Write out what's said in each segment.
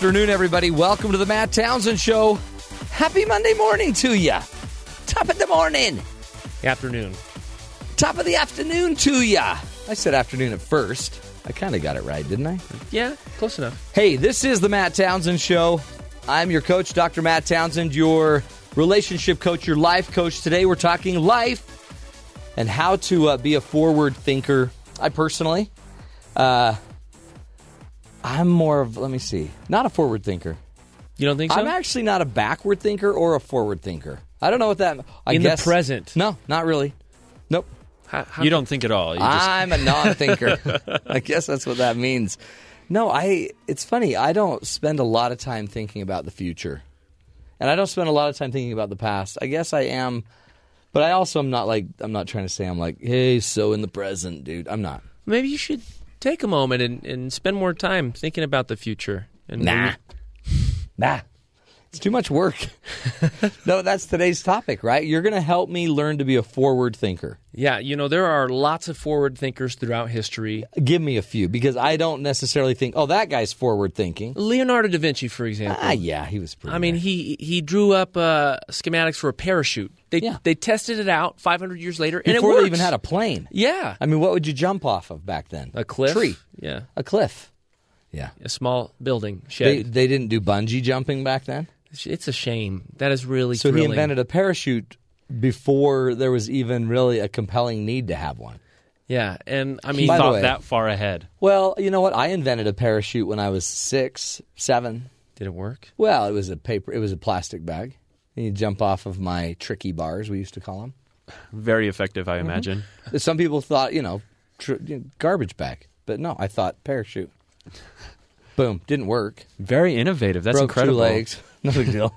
Good afternoon, everybody. Welcome to the Matt Townsend Show. Happy Monday morning to ya. Top of the morning. Afternoon. Top of the afternoon to ya. I said afternoon at first. I kind of got it right, didn't I? Yeah, close enough. Hey, this is the Matt Townsend Show. I'm your coach, Dr. Matt Townsend, your relationship coach, your life coach. Today we're talking life and how to uh, be a forward thinker. I personally, uh, I'm more of, let me see, not a forward thinker. You don't think so? I'm actually not a backward thinker or a forward thinker. I don't know what that. I In the present. No, not really. Nope. How- how- You don't think at all. Just, I'm a non-thinker. I guess that's what that means. No, I. It's funny. I don't spend a lot of time thinking about the future, and I don't spend a lot of time thinking about the past. I guess I am, but I also am not like. I'm not trying to say I'm like, hey, so in the present, dude. I'm not. maybe you should take a moment and, and spend more time thinking about the future. And Nah, maybe- nah. It's too much work. no, that's today's topic, right? You're going to help me learn to be a forward thinker. yeah, you know, there are lots of forward thinkers throughout history. Give me a few because I don't necessarily think, oh, that guy's forward thinking. Leonardo da Vinci, for example. Ah, yeah, he was pretty. I mean, nice. he he drew up uh, schematics for a parachute. They Yeah. they tested it out 500 years later, and before it works. they even had a plane. yeah I mean, what would you jump off of back then? a cliff tree, Yeah, a cliff. Yeah, a small building they they didn't do bungee jumping back then. It's a shame. That is really true. So he invented a parachute before there was even really a compelling need to have one. Yeah, and I he mean, By thought way- that far ahead. Well, you know what? I invented a parachute when I was six, seven. did it work? Well, it was a paper. It was a plastic bag. And you jump off of my tricky bars, we used to call them. Very effective, Mm-hmm. I imagine. Some people thought, you know, tr- garbage bag, but no, I thought parachute. Boom, didn't work. Very innovative. That's Broke incredible. two legs. No big deal.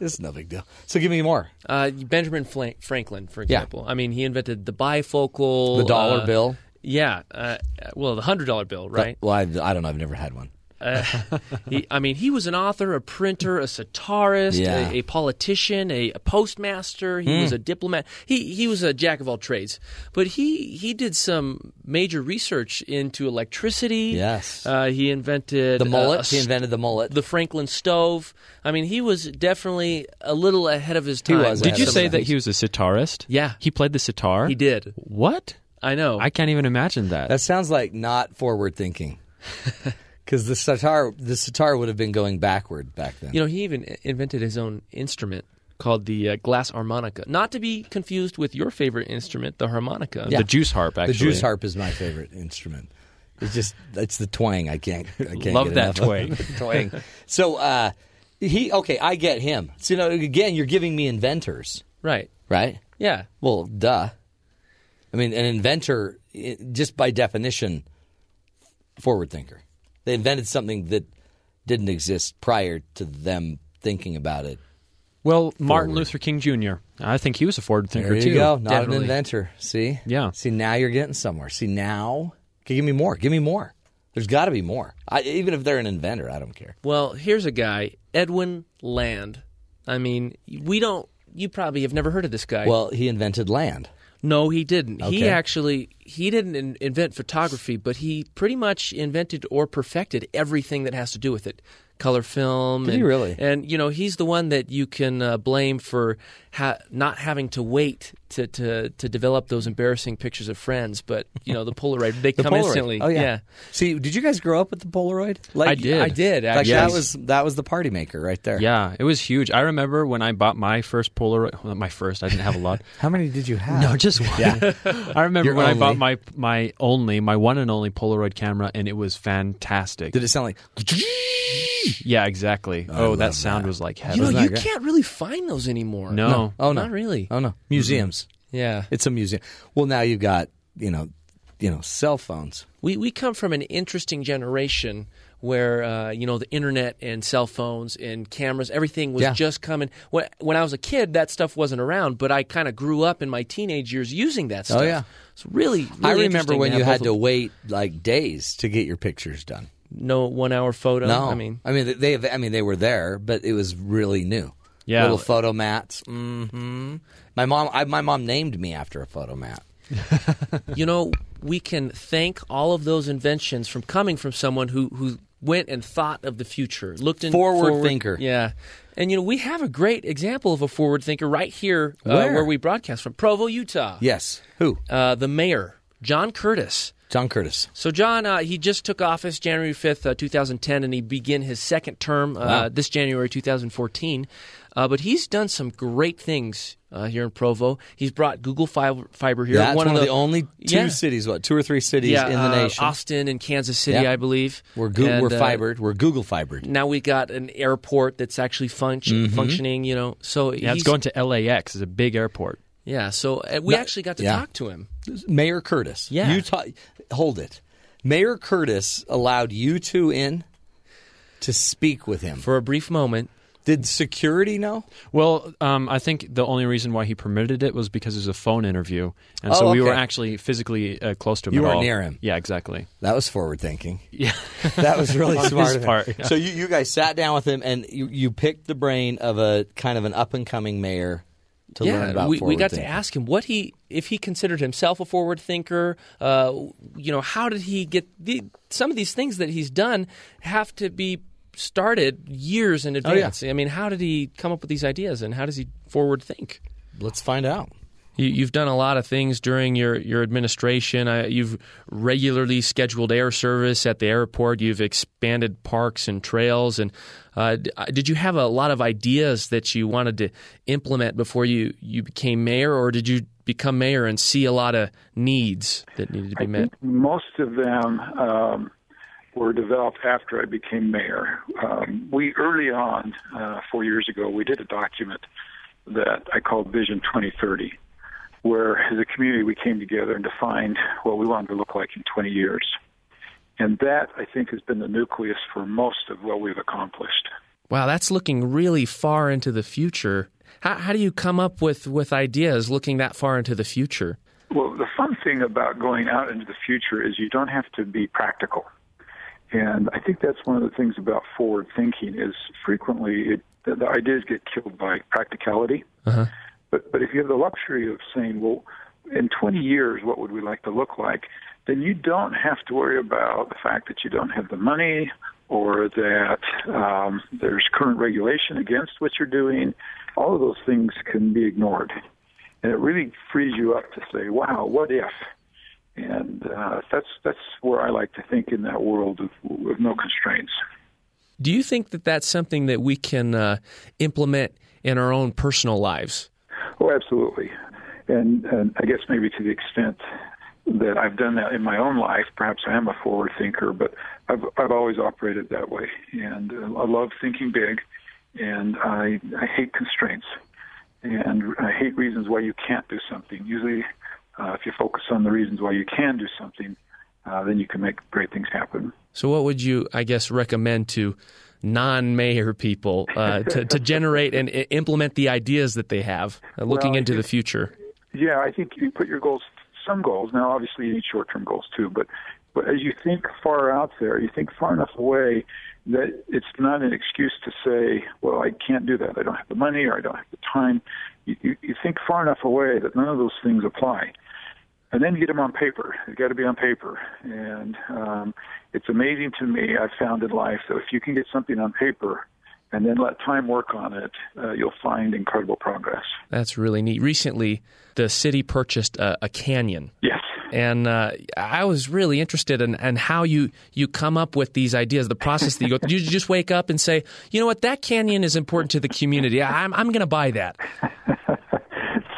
it's no big deal. So give me more. Uh, Benjamin Franklin, for example. Yeah. I mean, he invented the bifocal, The dollar uh, bill. Yeah, uh, well, the hundred dollar bill, right? Well, I, I don't know. I've never had one. he, I mean, he was an author, a printer, a satirist, Yeah. Hmm. a, a politician, a, a postmaster. He was a diplomat. He he was a jack of all trades. But he he did some major research into electricity. Yes. uh, he invented The uh, mullet. a he invented the mullet. the Franklin stove. I mean, he was definitely a little ahead of his He time. was Did you say that he was a sitarist? Yeah. He played the sitar? He did. What? I know. I can't even imagine that. that sounds like not forward thinking. Because the sitar, the sitar would have been going backward back then. You know, he even invented his own instrument called the uh, glass harmonica. Not to be confused with your favorite instrument, the harmonica. Yeah. The juice harp, Actually, the juice harp is my favorite instrument. It's just it's the twang. I can't. I can't Love get that twang. twang. So uh, he okay. I get him. So you know, again, you're giving me inventors, Right. right? Yeah. Well, duh. I mean, an inventor, just by definition, forward thinker. They invented something that didn't exist prior to them thinking about it. Well, Martin Forward. Luther King Jr. I think he was a forward thinker There you too. go. Not Definitely. an inventor. See? Yeah. See, now you're getting somewhere. See, now, okay, give me more. Give me more. There's got to be more. I, even if they're an inventor, I don't care. Well, here's a guy, Edwin Land. I mean, we don't. You probably have never heard of this guy. Well, he invented land. No, he didn't. He actually he didn't in- invent photography, but he pretty much invented or perfected everything that has to do with it. Color film. Did and, he really? And you know, he's the one that you can uh, blame for ha- not having to wait to, to to develop those embarrassing pictures of friends. But you know, the Polaroid they The come Polaroid. instantly. Oh yeah. See, did you guys grow up with the Polaroid? Like, I did. I did Like actually. that was that was the party maker right there. Yeah, it was huge. I remember when I bought my first Polaroid. Well, my first, I didn't have a lot. How many did you have? No, just one. Yeah. I remember Your when I bought my my only, my one and only Polaroid camera, and it was fantastic. Did it sound like? yeah, exactly. I oh, that sound that. was like you know, you great? can't really find those anymore. No. no. Oh no. not really. Oh no. Museums. Yeah. It's a museum. Well, now you've got you know, you know, cell phones. We we come from an interesting generation where uh, you know the internet and cell phones and cameras, everything was Yeah. just coming. When, when I was a kid, that stuff wasn't around, but I kind of grew up in my teenage years using that stuff. Oh, yeah. it's really. really I remember when you had both to wait like days to get your pictures done. No one hour photo. No, I mean, I mean they. I mean they were there, but it was really new. Yeah. little photo mats. hmm My mom. I, my mom named me after a photo mat. you know, we can thank all of those inventions from coming from someone who who went and thought of the future, looked in Forward thinker. Yeah, and you know we have a great example of a forward thinker right here uh, Where? where we broadcast from Provo, Utah. Yes. Who? uh, the mayor John Curtis. John Curtis. So John, uh, he just took office January fifth, uh, two thousand ten, and he began his second term uh, Wow. this January two thousand fourteen. Uh, but he's done some great things uh, here in Provo. He's brought Google Fiber, fiber here. That's one, of the, only two Yeah. cities, what, two or three cities yeah, in the uh, nation. Austin and Kansas City, Yeah. I believe. We're, Goo- And, we're uh, fibered. We're Google fibered. now we got an airport that's actually func- Mm-hmm. functioning. You know, so Yeah, it's he's- going to LAX. It's a big airport. Yeah, so uh, we No, actually got to yeah. talk to him. Mayor Curtis. Yeah. Utah. Hold it. Mayor Curtis allowed you two in to speak with him. For a brief moment, Did security know? Well, um, I think the only reason why he permitted it was because it was a phone interview, and Oh, so we were actually physically uh, close to him. You at weren't all. near him. Yeah, exactly. That was forward thinking. Yeah, That was really smart his of him. part, yeah. So you, you guys sat down with him and you, you picked the brain of a kind of an up and coming mayor to learn yeah, about we, we got to ask him what he if he considered himself a forward thinker. Uh, you know, how did he get the, some of these things that he's done have to be started years in advance. Oh, yeah. advance. I mean, how did he come up with these ideas, and how does he forward think? Let's find out. You, you've done a lot of things during your your administration. Uh, you've regularly scheduled air service at the airport. You've expanded parks and trails. And uh, d- uh, did you have a lot of ideas that you wanted to implement before you, you became mayor, or did you become mayor and see a lot of needs that needed to be I met? most of them um, were developed after I became mayor. Um, we early on, uh, four years ago, we did a document that I called Vision 2030, where as a community we came together and defined what we wanted to look like in 20 years. And that, I think, has been the nucleus for most of what we've accomplished. Wow, that's looking really far into the future. How, how do you come up with, with ideas looking that far into the future? Well, the fun thing about going out into the future is you don't have to be practical. And I think that's one of the things about forward thinking is frequently it, the, the ideas get killed by practicality. Uh-huh. But but if you have the luxury of saying, well, in 20 years, what would we like to look like? Then you don't have to worry about the fact that you don't have the money or that um, there's current regulation against what you're doing. All of those things can be ignored, and it really frees you up to say, "Wow, what if?" And uh, that's that's where I like to think in that world of, of no constraints. Do you think that that's something that we can uh, implement in our own personal lives? Oh, absolutely. And, and I guess maybe to the extent that I've done that in my own life, perhaps I am a forward thinker, but I've, I've always operated that way. And uh, I love thinking big, and I, I hate constraints. And I hate reasons why you can't do something. Usually, uh, if you focus on the reasons why you can do something, uh, then you can make great things happen. So, what would you, I guess, recommend to non-mayor people uh, to, to generate and implement the ideas that they have, uh, looking Well, into the future? Yeah, I think you put your goals, some goals. Now, obviously, you need short-term goals too, but but as you think far out there, you think far enough away that it's not an excuse to say, "Well, I can't do that. I don't have the money, or I don't have the time." You, you, you think far enough away that none of those things apply, and then you get them on paper. They got to be on paper, and um, it's amazing to me. I've found in life that if you can get something on paper and then let time work on it, uh, you'll find incredible progress. That's really neat. Recently, the city purchased a, a canyon. Yes. And uh, I was really interested in, in how you, you come up with these ideas, the process that you go. Do you just wake up and say, you know what, that canyon is important to the community. I'm, I'm going to buy that.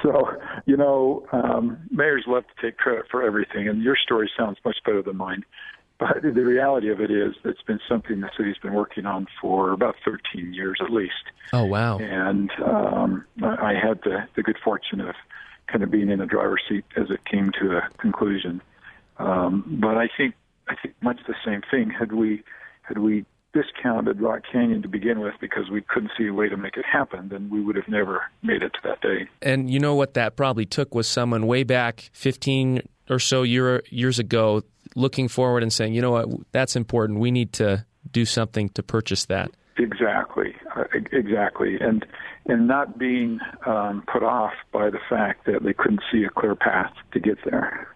So, you know, um, mayors love to take credit for everything, and your story sounds much better than mine. But the reality of it is, it's been something the city's been working on for about 13 years at least. Oh, wow. And um, I I had the, the good fortune of kind of being in the driver's seat as it came to a conclusion. Um, but I think I think much the same thing. Had we had we discounted Rock Canyon to begin with because we couldn't see a way to make it happen, then we would have never made it to that day. And you know what that probably took was someone way back 15 or so year, years ago looking forward and saying, you know what, that's important. We need to do something to purchase that. Exactly, uh, exactly, and and not being um, put off by the fact that they couldn't see a clear path to get there.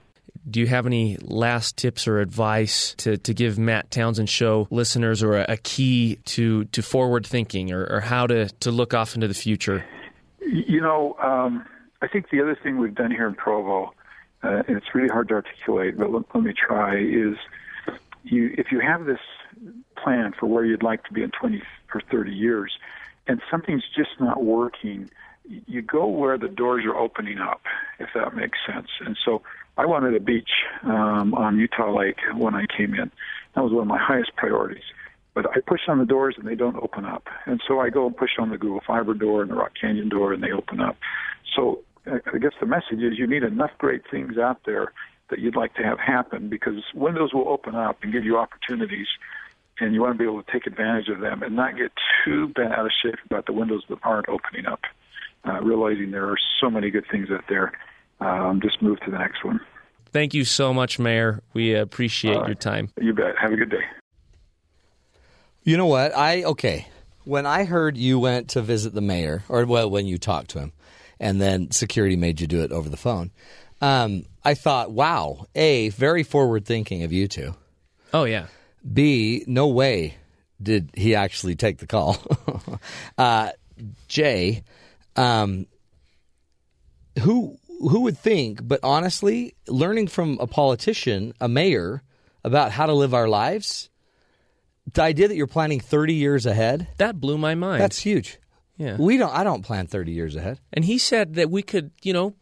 Do you have any last tips or advice to, to give Matt Townsend Show listeners or a, a key to, to forward thinking or, or, how to, to look off into the future? You know, um, I think the other thing we've done here in Provo, uh, and it's really hard to articulate, but let, let me try, is you if you have this plan for where you'd like to be in 20 or 30 years, and something's just not working, you go where the doors are opening up, if that makes sense. And so I wanted a beach um, on Utah Lake when I came in. That was one of my highest priorities. But I push on the doors and they don't open up. And so I go and push on the Google Fiber door and the Rock Canyon door and they open up. So I guess the message is you need enough great things out there that you'd like to have happen because windows will open up and give you opportunities and you want to be able to take advantage of them and not get too bent out of shape about the windows that aren't opening up, uh, realizing there are so many good things out there. Um, just move to the next one. Thank you so much, Mayor. We appreciate your time. You bet. Have a good day. You know what? I okay. When I heard you went to visit the mayor, or well, when you talked to him, and then security made you do it over the phone, um, I thought, wow, a very forward thinking of you two. Oh yeah. B, no way did he actually take the call. uh, J, um, who who would think? But honestly, learning from a politician, a mayor, about how to live our lives, the idea that you're planning 30 years ahead, that blew my mind. That's huge. Yeah. We don't I don't plan 30 years ahead. And he said that we could, you know,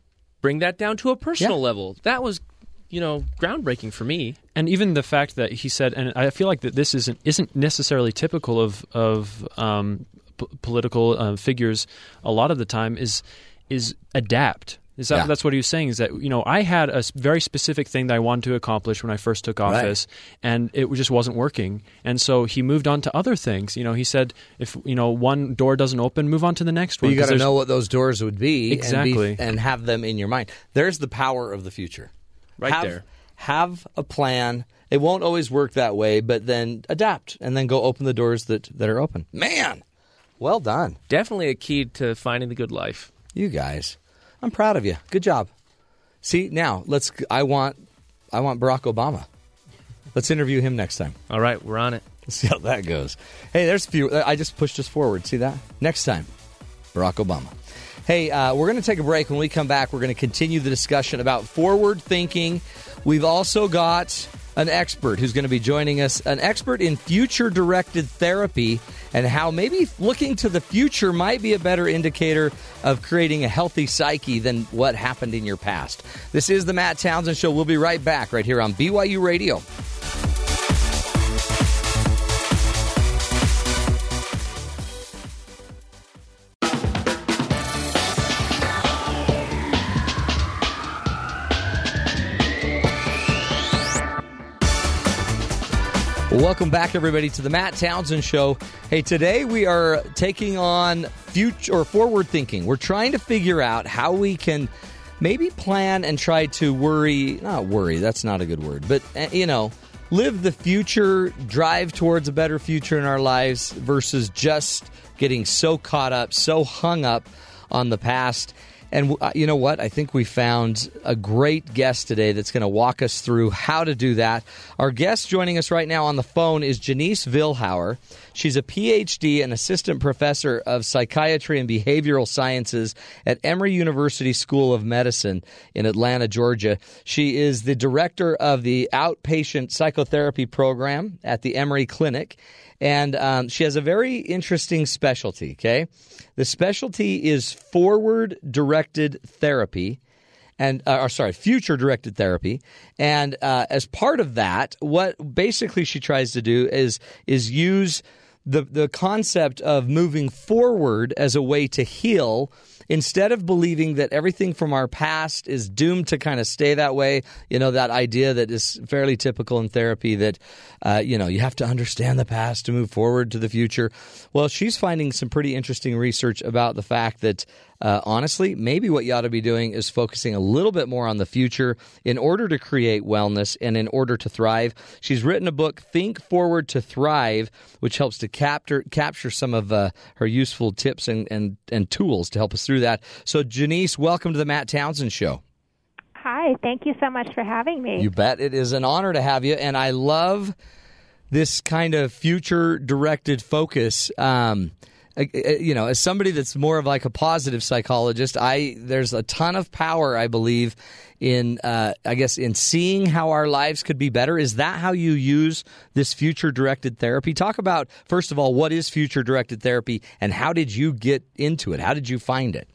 bring that down to a personal yeah. level. That was you know groundbreaking for me. And even the fact that he said, and I feel like that this isn't isn't necessarily typical of of um, p- political uh, figures. A lot of the time is is adapt. Is that, yeah. That's what he was saying. Is that you know I had a very specific thing that I wanted to accomplish when I first took office, right. and it just wasn't working. And so he moved on to other things. You know, he said if you know one door doesn't open, move on to the next one. But you got to know what those doors would be exactly, and, be, and have them in your mind. There's the power of the future. Right have, there. Have a plan. It won't always work that way, but then adapt and then go open the doors that, that are open. Man, well done. Definitely a key to finding the good life. You guys, I'm proud of you. Good job. See, now let's. I want, I want Barack Obama. Let's interview him next time. All right, we're on it. Let's see how that goes. Hey, there's a few. I just pushed us forward. See that? Next time, Barack Obama. Hey, uh, we're going to take a break. When we come back, we're going to continue the discussion about forward thinking. We've also got an expert who's going to be joining us, an expert in future directed therapy and how maybe looking to the future might be a better indicator of creating a healthy psyche than what happened in your past. This is the Matt Townsend Show. We'll be right back right here on BYU Radio. Welcome back, everybody, to the Matt Townsend Show. Hey, today we are taking on future or forward thinking. We're trying to figure out how we can maybe plan and try to worry, not worry, that's not a good word, but, eh, you know, live the future, drive towards a better future in our lives versus just getting so caught up, so hung up on the past. And uh, you know what? I think we found a great guest today that's going to walk us through how to do that. Our guest joining us right now on the phone is Jennice Vilhauer. She's a PhD and assistant professor of psychiatry and behavioral sciences at Emory University School of Medicine in Atlanta, Georgia. She is the director of the outpatient psychotherapy program at the Emory Clinic and um, she has a very interesting specialty. Okay, the specialty is forward directed therapy, and uh, or sorry, future directed therapy. And uh, as part of that, what basically she tries to do is is use the the concept of moving forward as a way to heal instead of believing that everything from our past is doomed to kind of stay that way, you know, that idea that is fairly typical in therapy that, uh, you know, you have to understand the past to move forward to the future. Well, she's finding some pretty interesting research about the fact that uh, honestly, maybe what you ought to be doing is focusing a little bit more on the future in order to create wellness and in order to thrive. She's written a book, Think Forward to Thrive, which helps to capture capture some of uh, her useful tips and, and, and tools to help us through that. So, Jennice, welcome to the Matt Townsend Show. Hi, Hi, thank you so much for having me. You bet. It is an honor to have you. And I love this kind of future directed focus. Um, you know, as somebody that's more of like a positive psychologist, I there's a ton of power I believe in. Uh, I guess in seeing how our lives could be better. Is that how you use this future directed therapy? Talk about first of all what is future directed therapy and how did you get into it? How did you find it?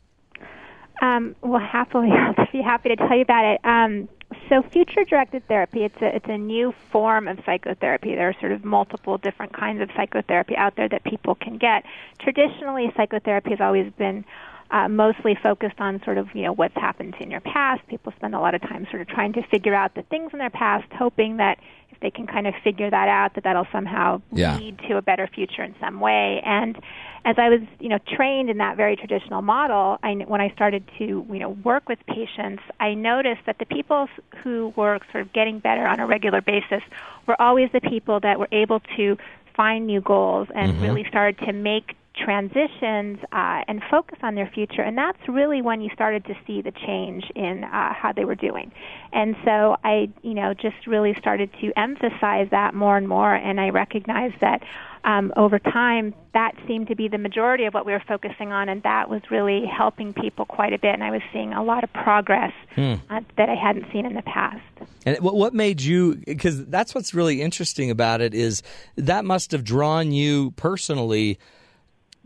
Um, well, happily, I'll be happy to tell you about it. Um, so, future-directed therapy it's a it's a new form of psychotherapy. There are sort of multiple different kinds of psychotherapy out there that people can get. Traditionally, psychotherapy has always been uh, mostly focused on sort of you know what's happened in your past. People spend a lot of time sort of trying to figure out the things in their past, hoping that if they can kind of figure that out, that that'll somehow yeah. lead to a better future in some way. And as I was you know trained in that very traditional model, I, when I started to you know work with patients, I noticed that the people who were sort of getting better on a regular basis were always the people that were able to find new goals and mm-hmm. really started to make transitions uh, and focus on their future. And that's really when you started to see the change in uh, how they were doing. And so I, you know, just really started to emphasize that more and more. And I recognized that um, over time, that seemed to be the majority of what we were focusing on, and that was really helping people quite a bit. And I was seeing a lot of progress hmm. uh, that I hadn't seen in the past. And what made you? Because that's what's really interesting about it is that must have drawn you personally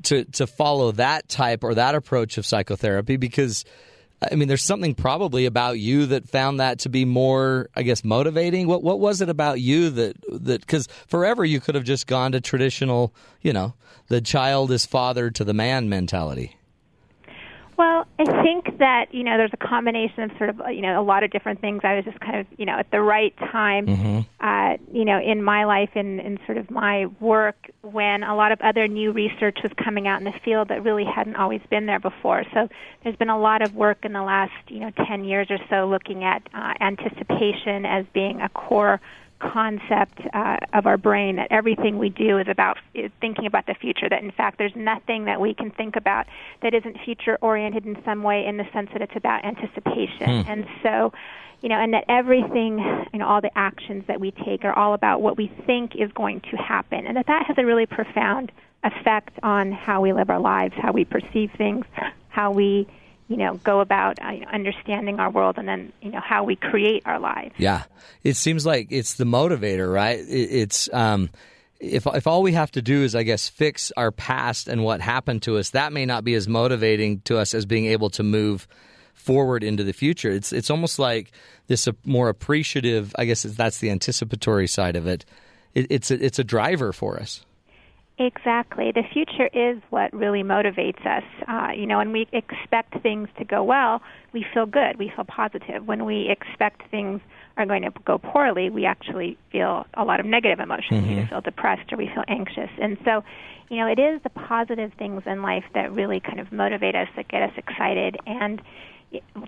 to to follow that type or that approach of psychotherapy because I mean there's something probably about you that found that to be more I guess motivating. What what was it about you that that cuz forever you could have just gone to traditional you know the child is father to the man mentality well, I think that you know there's a combination of sort of you know a lot of different things. I was just kind of you know at the right time, mm-hmm. uh, you know, in my life and in sort of my work when a lot of other new research was coming out in the field that really hadn't always been there before. So there's been a lot of work in the last you know 10 years or so looking at uh, anticipation as being a core concept uh, of our brain that everything we do is about is thinking about the future. That in fact, there's nothing that we can think about that isn't future oriented in some way, in the sense that it's about anticipation. Hmm. And so, you know, and that everything, you know, all the actions that we take are all about what we think is going to happen, and that that has a really profound effect on how we live our lives, how we perceive things, how we you know go about uh, understanding our world and then you know how we create our lives. Yeah. It seems like it's the motivator right? It's um if if all we have to do is I guess fix our past and what happened to us that may not be as motivating to us as being able to move forward into the future. It's it's almost like this more appreciative I guess that's the anticipatory side of it, it it's a, it's a driver for us Exactly. The future is what really motivates us. Uh, you know, when we expect things to go well, we feel good. We feel positive. When we expect things are going to go poorly, we actually feel a lot of negative emotions. Mm-hmm. We feel depressed or we feel anxious. And so, you know, it is the positive things in life that really kind of motivate us, that get us excited. And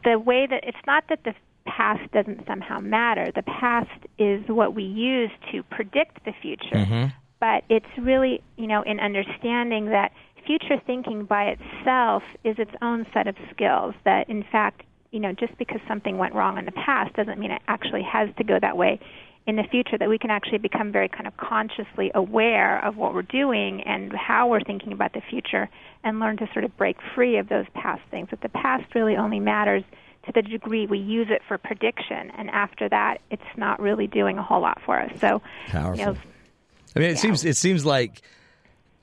the way that it's not that the past doesn't somehow matter. The past is what we use to predict the future. Mm-hmm but it's really, you know, in understanding that future thinking by itself is its own set of skills. That, in fact, you know, just because something went wrong in the past doesn't mean it actually has to go that way in the future. That we can actually become very kind of consciously aware of what we're doing and how we're thinking about the future and learn to sort of break free of those past things. That the past really only matters to the degree we use it for prediction, and after that, it's not really doing a whole lot for us. So, Powerful. you know, I mean, it yeah. seems it seems like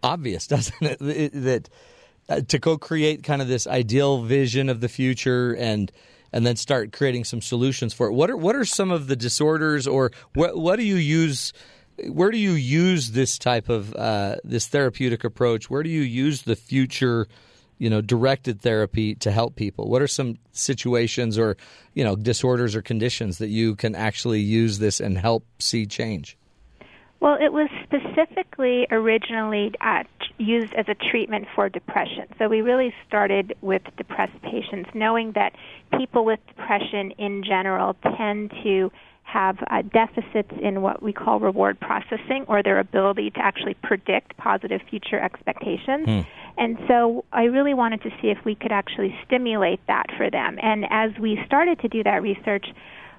obvious, doesn't it, that uh, to co-create kind of this ideal vision of the future and and then start creating some solutions for it. What are what are some of the disorders, or what what do you use? Where do you use this type of uh, this therapeutic approach? Where do you use the future? you know directed therapy to help people what are some situations or you know disorders or conditions that you can actually use this and help see change well, it was specifically originally uh, used as a treatment for depression. So we really started with depressed patients, knowing that people with depression in general tend to have uh, deficits in what we call reward processing or their ability to actually predict positive future expectations. Hmm. And so I really wanted to see if we could actually stimulate that for them. And as we started to do that research,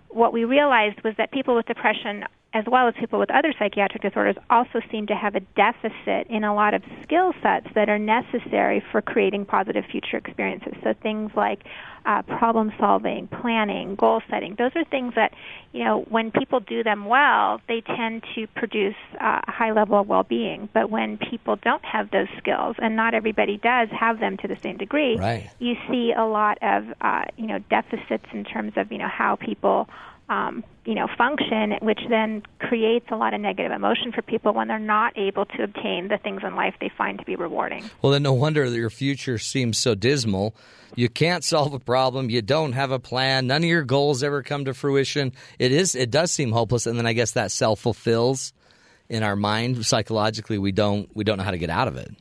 what we realized was that people with depression as well as people with other psychiatric disorders, also seem to have a deficit in a lot of skill sets that are necessary for creating positive future experiences. So things like uh, problem solving, planning, goal setting, those are things that, you know, when people do them well, they tend to produce uh, a high level of well being. But when people don't have those skills, and not everybody does have them to the same degree, right. you see a lot of, uh, you know, deficits in terms of, you know, how people um, you know, function, which then creates a lot of negative emotion for people when they're not able to obtain the things in life they find to be rewarding. Well, then no wonder that your future seems so dismal. You can't solve a problem. You don't have a plan. None of your goals ever come to fruition. It is. It does seem hopeless, and then I guess that self fulfills in our mind psychologically. We don't. We don't know how to get out of it.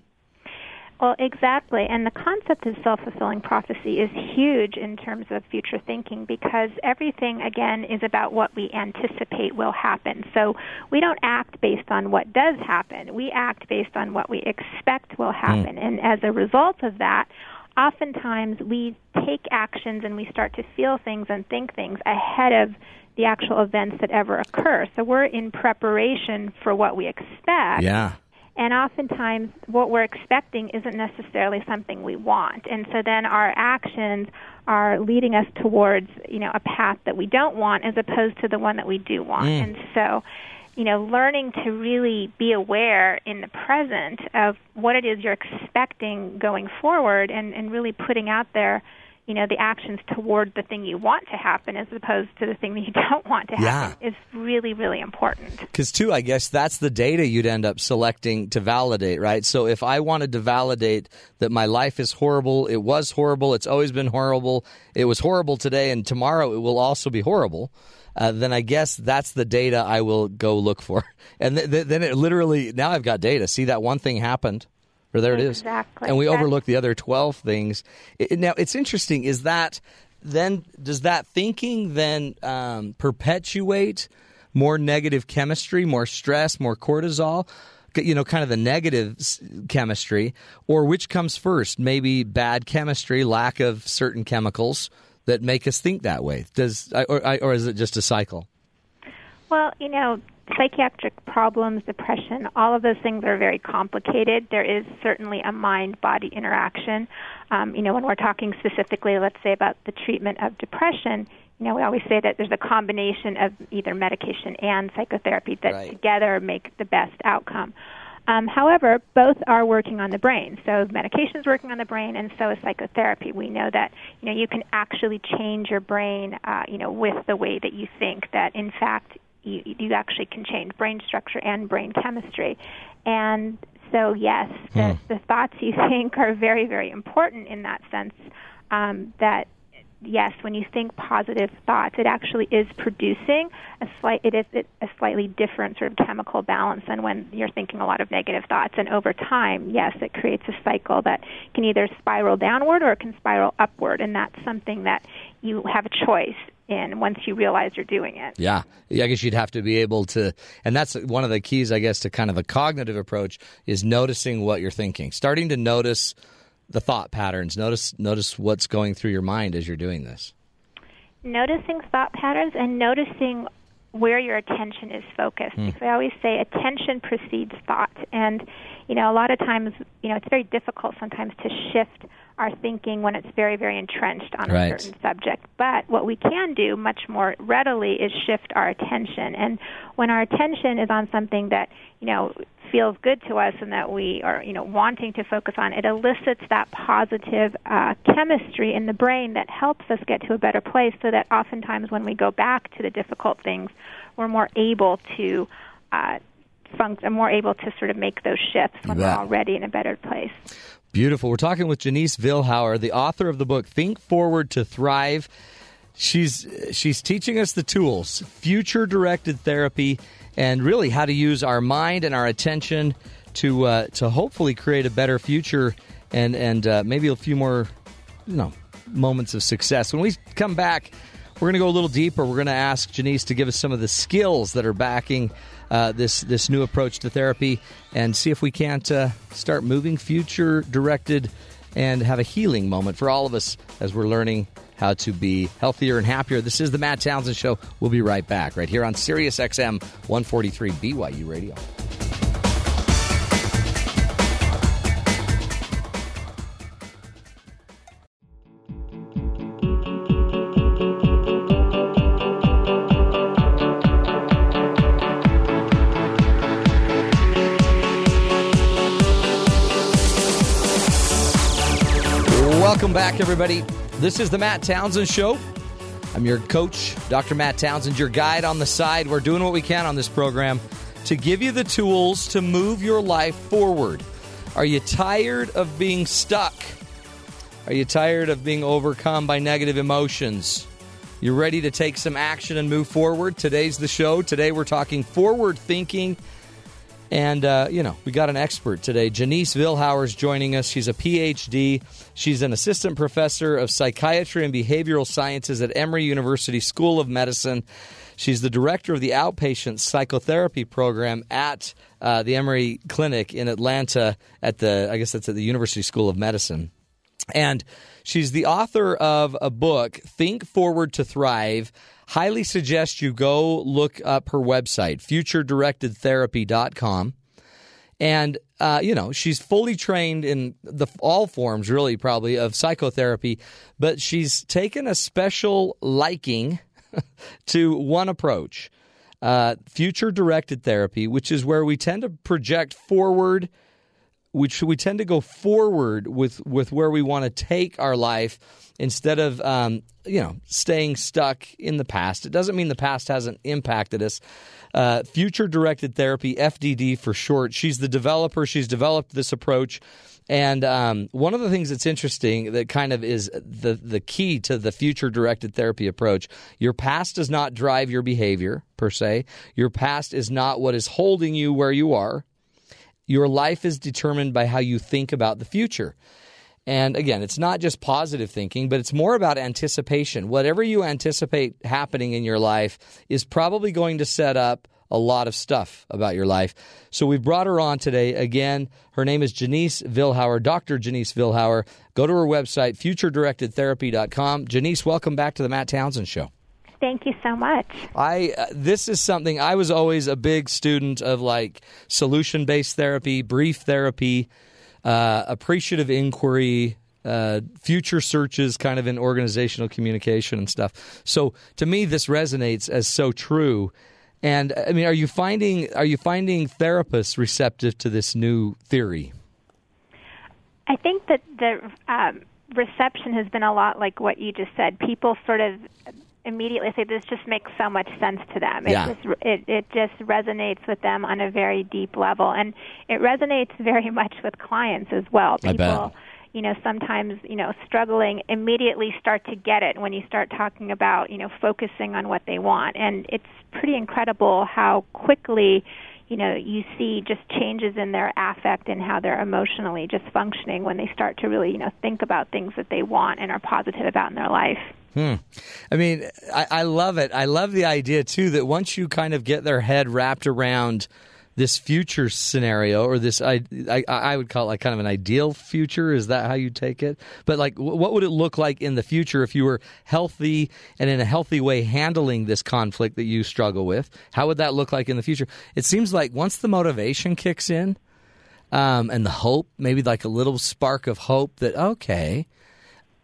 Well, exactly. And the concept of self fulfilling prophecy is huge in terms of future thinking because everything, again, is about what we anticipate will happen. So we don't act based on what does happen, we act based on what we expect will happen. Mm. And as a result of that, oftentimes we take actions and we start to feel things and think things ahead of the actual events that ever occur. So we're in preparation for what we expect. Yeah. And oftentimes, what we're expecting isn't necessarily something we want. And so then our actions are leading us towards, you know, a path that we don't want as opposed to the one that we do want. Mm. And so, you know, learning to really be aware in the present of what it is you're expecting going forward and, and really putting out there you know the actions toward the thing you want to happen as opposed to the thing that you don't want to happen yeah. is really really important because too i guess that's the data you'd end up selecting to validate right so if i wanted to validate that my life is horrible it was horrible it's always been horrible it was horrible today and tomorrow it will also be horrible uh, then I guess that's the data I will go look for. And th- th- then it literally, now I've got data. See, that one thing happened or there exactly. it is. Exactly. And we That's... overlook the other 12 things. It, now, it's interesting. Is that then, does that thinking then um, perpetuate more negative chemistry, more stress, more cortisol? You know, kind of the negative chemistry, or which comes first? Maybe bad chemistry, lack of certain chemicals that make us think that way. Does or, or is it just a cycle? Well, you know, psychiatric problems, depression, all of those things are very complicated. There is certainly a mind body interaction. Um, you know, when we're talking specifically, let's say, about the treatment of depression, you know, we always say that there's a combination of either medication and psychotherapy that right. together make the best outcome. Um, however, both are working on the brain. So medication is working on the brain, and so is psychotherapy. We know that you know you can actually change your brain, uh, you know, with the way that you think. That in fact, you, you actually can change brain structure and brain chemistry. And so, yes, the, mm. the thoughts you think are very, very important in that sense. Um, that yes, when you think positive thoughts, it actually is producing a slight it is a slightly different sort of chemical balance than when you're thinking a lot of negative thoughts. And over time, yes, it creates a cycle that can either spiral downward or it can spiral upward, and that's something that you have a choice in once you realize you're doing it. Yeah. yeah. I guess you'd have to be able to, and that's one of the keys, I guess, to kind of a cognitive approach is noticing what you're thinking, starting to notice the thought patterns. Notice notice what's going through your mind as you're doing this. Noticing thought patterns and noticing where your attention is focused. Hmm. Because I always say attention precedes thought, and you know a lot of times you know it's very difficult sometimes to shift our thinking when it's very, very entrenched on right. a certain subject. But what we can do much more readily is shift our attention. And when our attention is on something that, you know, feels good to us and that we are, you know, wanting to focus on, it elicits that positive uh, chemistry in the brain that helps us get to a better place so that oftentimes when we go back to the difficult things, we're more able to uh, function, more able to sort of make those shifts when we're already in a better place. Beautiful. We're talking with Jennice Vilhauer, the author of the book Think Forward to Thrive. She's she's teaching us the tools, future directed therapy, and really how to use our mind and our attention to uh, to hopefully create a better future and and uh, maybe a few more you know moments of success. When we come back, We're going to go a little deeper. We're going to ask Jennice to give us some of the skills that are backing uh, this this new approach to therapy, and see if we can't uh, start moving future directed and have a healing moment for all of us as we're learning how to be healthier and happier. This is the Matt Townsend Show. We'll be right back right here on Sirius XM 143 BYU Radio. Welcome back, everybody. This is the Matt Townsend Show. I'm your coach, Dr. Matt Townsend, your guide on the side. We're doing what we can on this program to give you the tools to move your life forward. Are you tired of being stuck? Are you tired of being overcome by negative emotions? You're ready to take some action and move forward? Today's the show. Today we're talking forward thinking and, uh, you know, we got an expert today. Jennice Vilhauer is joining us. She's a PhD. She's an assistant professor of psychiatry and behavioral sciences at Emory University School of Medicine. She's the director of the outpatient psychotherapy program at uh, the Emory Clinic in Atlanta at the, I guess that's at the University School of Medicine. And she's the author of a book, Think Forward to Thrive highly suggest you go look up her website, futuredirectedtherapy.com. And, uh, you know, she's fully trained in the all forms, really, probably, of psychotherapy, but she's taken a special liking to one approach uh, future directed therapy, which is where we tend to project forward which we tend to go forward with with where we want to take our life instead of um, you know staying stuck in the past. It doesn't mean the past hasn't impacted us. Uh, Future directed therapy, FDD for short. She's the developer. She's developed this approach. And um, one of the things that's interesting that kind of is the the key to the future directed therapy approach. Your past does not drive your behavior per se. Your past is not what is holding you where you are. Your life is determined by how you think about the future. And again, it's not just positive thinking, but it's more about anticipation. Whatever you anticipate happening in your life is probably going to set up a lot of stuff about your life. So we've brought her on today. Again, her name is Jennice Vilhauer, Dr. Jennice Vilhauer. Go to her website, futuredirectedtherapy.com. Jennice, welcome back to the Matt Townsend Show. Thank you so much. I uh, this is something I was always a big student of like solution based therapy, brief therapy, uh, appreciative inquiry, uh, future searches, kind of in organizational communication and stuff. So to me, this resonates as so true. And I mean, are you finding are you finding therapists receptive to this new theory? I think that the um, reception has been a lot like what you just said. People sort of immediately say this just makes so much sense to them. It Yeah. just it it just resonates with them on a very deep level, and it resonates very much with clients as well. I bet. People, you know, sometimes you know struggling immediately start to get it when you start talking about you know focusing on what they want, and it's pretty incredible how quickly. You know, you see just changes in their affect and how they're emotionally just functioning when they start to really, you know, think about things that they want and are positive about in their life. Hmm. I mean, I, I love it. I love the idea too that once you kind of get their head wrapped around this future scenario, or this, I, I, I would call it like kind of an ideal future. Is that how you take it? But like, what would it look like in the future if you were healthy and in a healthy way handling this conflict that you struggle with? How would that look like in the future? It seems like once the motivation kicks in, um, and the hope, maybe like a little spark of hope that okay,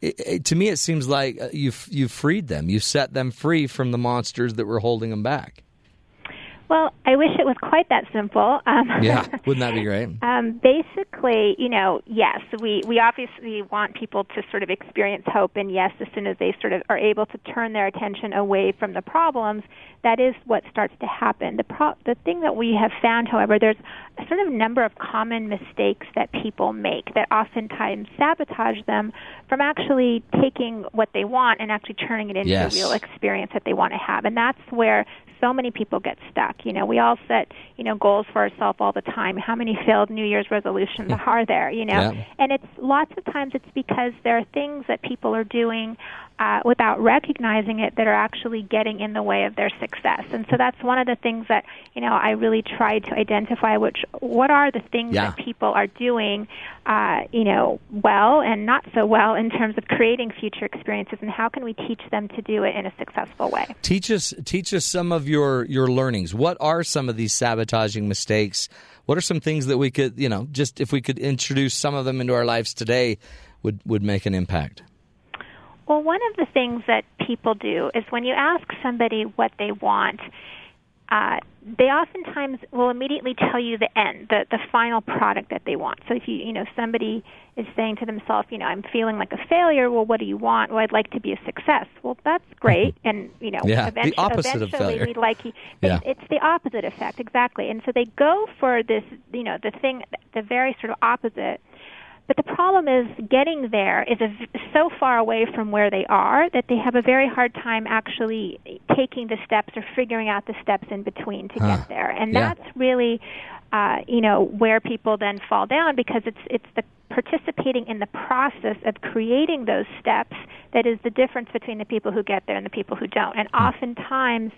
it, it, to me it seems like uh, you've you've freed them, you've set them free from the monsters that were holding them back. Well, I wish it was quite that simple. Um, Yeah, wouldn't that be great? Um, basically, you know, yes, we, we obviously want people to sort of experience hope, and yes, as soon as they sort of are able to turn their attention away from the problems, that is what starts to happen. The pro- the thing that we have found, however, there's a sort of number of common mistakes that people make that oftentimes sabotage them from actually taking what they want and actually turning it into Yes. a real experience that they want to have, and that's where so many people get stuck. You know, we all set, you know, goals for ourselves all the time. How many failed New Year's resolutions are there, you know? Yeah. And it's lots of times it's because there are things that people are doing uh, without recognizing it that are actually getting in the way of their success. And so that's one of the things that you know I really tried to identify. Which what are the things Yeah. that people are doing, uh, you know, well and not so well in terms of creating future experiences, and how can we teach them to do it in a successful way? Teach us teach us some of your your learnings. What are some of these sabotaging mistakes? What are some things that we could, you know, just if we could introduce some of them into our lives today would would make an impact. Well, one of the things that people do is when you ask somebody what they want, uh, they oftentimes will immediately tell you the end, the the final product that they want. So if you you know somebody is saying to themselves, you know, I'm feeling like a failure. Well, what do you want? Well, I'd like to be a success. Well, that's great, and you know, Yeah, the eventu- opposite of eventually failure. we'd like you. Yeah. It's the opposite effect exactly, and so they go for this, you know, the thing, the very sort of opposite. But the problem is getting there is a, so far away from where they are that they have a very hard time actually taking the steps or figuring out the steps in between to Huh. get there. And Yeah. that's really, uh, you know, where people then fall down because it's it's the participating in the process of creating those steps that is the difference between the people who get there and the people who don't. And oftentimes,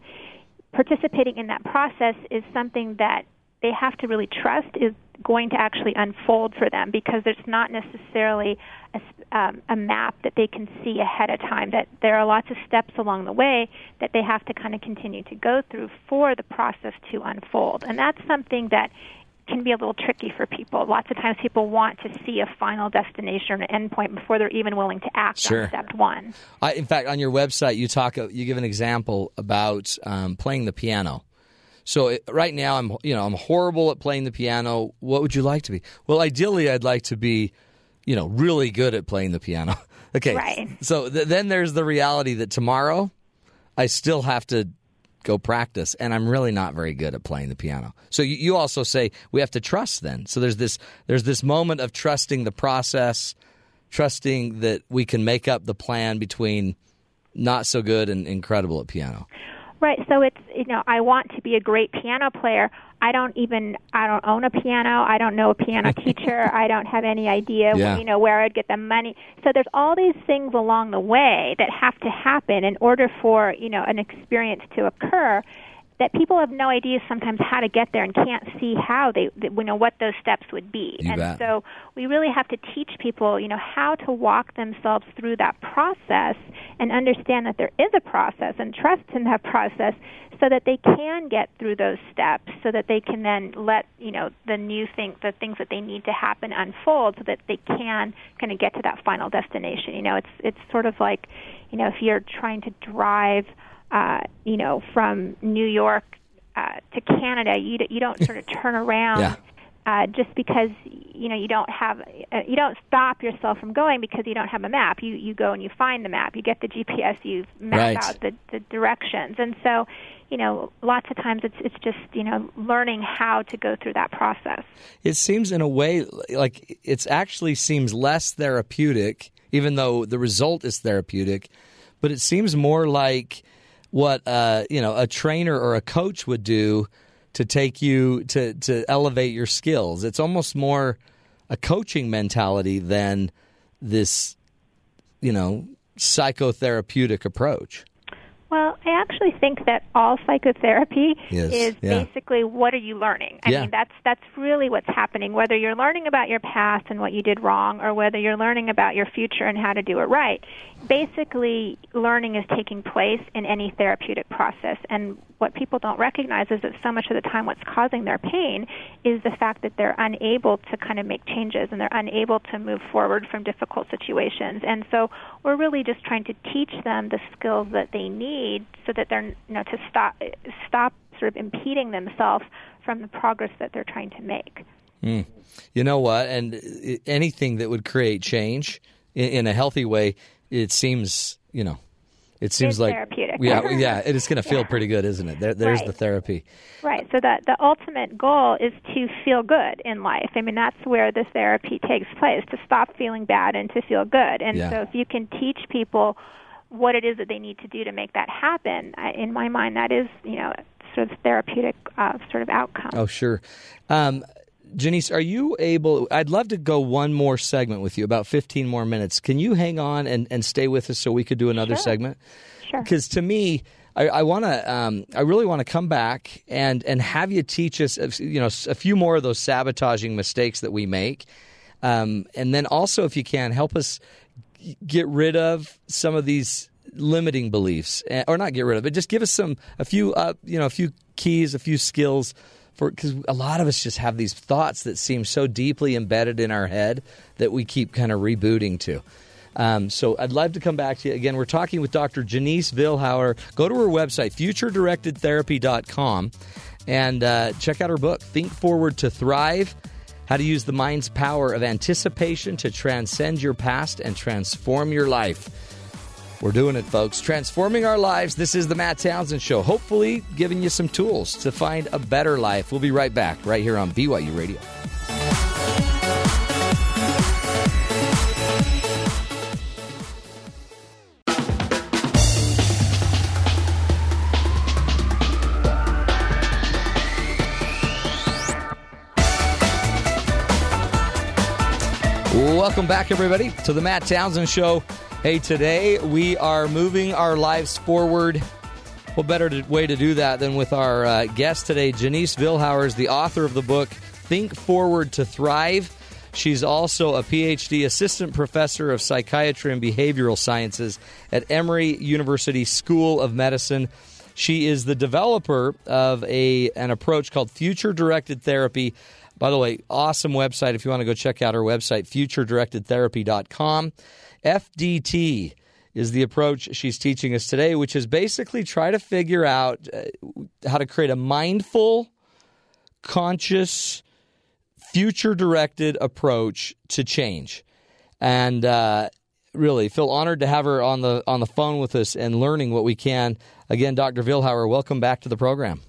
participating in that process is something that they have to really trust is going to actually unfold for them because there's not necessarily a, um, a map that they can see ahead of time. That there are lots of steps along the way that they have to kind of continue to go through for the process to unfold, and that's something that can be a little tricky for people. Lots of times, people want to see a final destination or an endpoint before they're even willing to act Sure. on step one. I, in fact, on your website, you talk, you give an example about um, playing the piano. So it, right now, I'm, you know, I'm horrible at playing the piano. What would you like to be? Well, ideally, I'd like to be, you know, really good at playing the piano. okay, Right. So th- then there's the reality that tomorrow, I still have to go practice, and I'm really not very good at playing the piano. So you, you also say we have to trust. Then, so there's this there's this moment of trusting the process, trusting that we can make up the plan between not so good and incredible at piano. Right. So it's you know I want to be a great piano player. I don't even I don't own a piano. I don't know a piano teacher. I don't have any idea Yeah. you know where I'd get the money. So there's all these things along the way that have to happen in order for you know an experience to occur. That people have no idea sometimes how to get there and can't see how they, you know what those steps would be. You and bet. so we really have to teach people, you know, how to walk themselves through that process and understand that there is a process and trust in that process so that they can get through those steps so that they can then let, you know, the new thing the things that they need to happen unfold so that they can kind of get to that final destination. You know, it's it's sort of like, you know, if you're trying to drive uh, you know, from New York uh, to Canada, you d- you don't sort of turn around Yeah. uh, just because you know you don't have uh, you don't stop yourself from going because you don't have a map. You you go and you find the map. You get the GPS. You map Right. out the the directions, and so you know lots of times it's it's just you know learning how to go through that process. It seems in a way like it's actually seems less therapeutic, even though the result is therapeutic. But it seems more like what uh, you know a trainer or a coach would do to take you to to elevate your skills. It's almost more a coaching mentality than this, you know, psychotherapeutic approach. Well, I actually think that all psychotherapy Yes, is yeah. basically what are you learning? I Yeah. mean, that's that's really what's happening. Whether you're learning about your past and what you did wrong, or whether you're learning about your future and how to do it right, basically, learning is taking place in any therapeutic process. And what people don't recognize is that so much of the time, what's causing their pain is the fact that they're unable to kind of make changes and they're unable to move forward from difficult situations. And so, we're really just trying to teach them the skills that they need so that they're you know to stop stop sort of impeding themselves from the progress that they're trying to make. Hmm. You know what? And uh, anything that would create change in a healthy way, it seems, you know, it seems It's like therapeutic. Yeah, yeah, it is going to feel pretty good, isn't it? There, there's Right. the therapy. Right. So that the ultimate goal is to feel good in life. I mean, that's where the therapy takes place to stop feeling bad and to feel good. And Yeah. so if you can teach people what it is that they need to do to make that happen, in my mind, that is you know sort of therapeutic uh, sort of outcome. Oh, sure. Um, Jennice, are you able? I'd love to go one more segment with you, about 15 more minutes. Can you hang on and, and stay with us so we could do another Sure. segment? Sure. Because to me, I, I want to, um, I really want to come back and and have you teach us, uh, you know, a few more of those sabotaging mistakes that we make, um, and then also, if you can, help us get rid of some of these limiting beliefs, eh, or not get rid of it, just give us some a few, uh, you know, a few keys, a few skills because a lot of us just have these thoughts that seem so deeply embedded in our head that we keep kind of rebooting to. Um, so I'd love to come back to you again. We're talking with Dr. Jennice Vilhauer. Go to her website, futuredirectedtherapy.com, and uh, check out her book, Think Forward to Thrive How to Use the Mind's Power of Anticipation to Transcend Your Past and Transform Your Life. We're doing it, folks. Transforming our lives. This is the Matt Townsend Show. Hopefully, giving you some tools to find a better life. We'll be right back, right here on BYU Radio. Welcome back, everybody, to the Matt Townsend Show. Hey, today we are moving our lives forward. What better to, way to do that than with our uh, guest today, Jennice Vilhauer, is the author of the book Think Forward to Thrive. She's also a PhD assistant professor of psychiatry and behavioral sciences at Emory University School of Medicine. She is the developer of a an approach called future directed therapy. By the way, awesome website if you want to go check out her website, futuredirectedtherapy.com. FDT is the approach she's teaching us today, which is basically try to figure out uh, how to create a mindful, conscious, future directed approach to change. And uh, really feel honored to have her on the on the phone with us and learning what we can. Again, Dr. Vilhauer, welcome back to the program.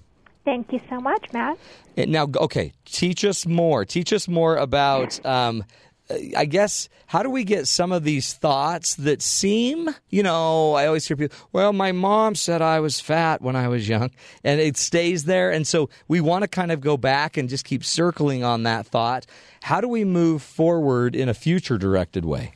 Thank you so much, Matt. Now, okay, teach us more. Teach us more about. Um, Uh, I guess how do we get some of these thoughts that seem, you know, I always hear people, well, my mom said I was fat when I was young, and it stays there. And so we want to kind of go back and just keep circling on that thought. How do we move forward in a future directed way?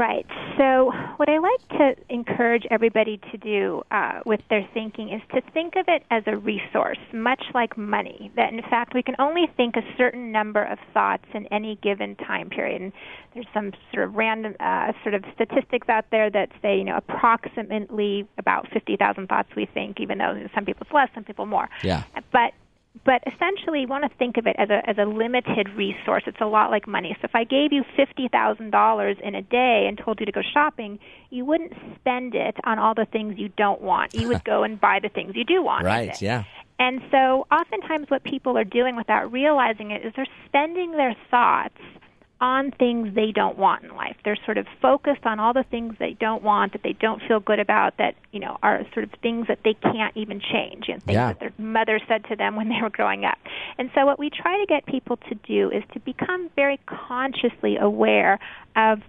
Right. So, what I like to encourage everybody to do uh, with their thinking is to think of it as a resource, much like money. That, in fact, we can only think a certain number of thoughts in any given time period. And there's some sort of random uh, sort of statistics out there that say, you know, approximately about 50,000 thoughts we think, even though some people it's less, some people more. Yeah. But but essentially you want to think of it as a as a limited resource. It's a lot like money. So if I gave you fifty thousand dollars in a day and told you to go shopping, you wouldn't spend it on all the things you don't want. You would go and buy the things you do want. Right, yeah. And so oftentimes what people are doing without realizing it is they're spending their thoughts on things they don't want in life. They're sort of focused on all the things they don't want, that they don't feel good about, that, you know, are sort of things that they can't even change, and things Yeah. that their mother said to them when they were growing up. And so what we try to get people to do is to become very consciously aware of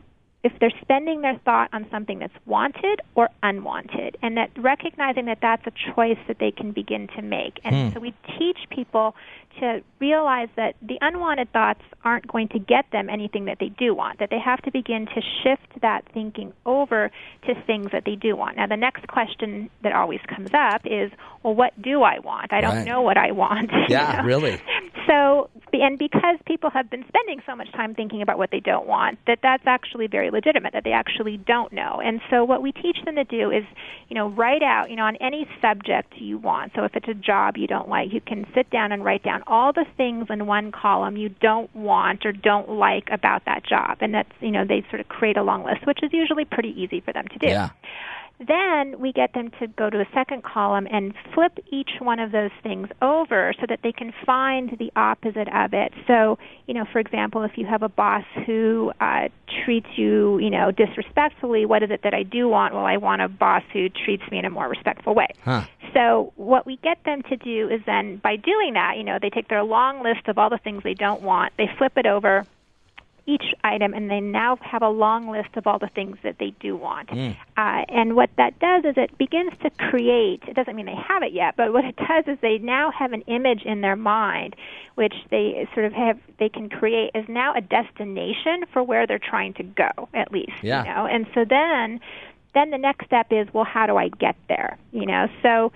if they're spending their thought on something that's wanted or unwanted, and that recognizing that that's a choice that they can begin to make. And hmm. so we teach people to realize that the unwanted thoughts aren't going to get them anything that they do want, that they have to begin to shift that thinking over to things that they do want. Now, the next question that always comes up is, well, what do I want? I don't Right. know what I want. you Yeah, know? really. So, and because people have been spending so much time thinking about what they don't want, that that's actually very legitimate, that they actually don't know. And so, what we teach them to do is, you know, write out, you know, on any subject you want. So, if it's a job you don't like, you can sit down and write down all the things in one column you don't want or don't like about that job. And that's, you know, they sort of create a long list, which is usually pretty easy for them to do. Yeah. Then we get them to go to a second column and flip each one of those things over so that they can find the opposite of it. So, you know, for example, if you have a boss who uh, treats you, you know, disrespectfully, what is it that I do want? Well, I want a boss who treats me in a more respectful way. Huh. So what we get them to do is then by doing that, you know, they take their long list of all the things they don't want, they flip it over, each item, and they now have a long list of all the things that they do want. Mm. Uh, and what that does is it begins to create. It doesn't mean they have it yet, but what it does is they now have an image in their mind, which they sort of have. They can create as now a destination for where they're trying to go, at least. Yeah. You know, and so then, then the next step is, well, how do I get there? You know, so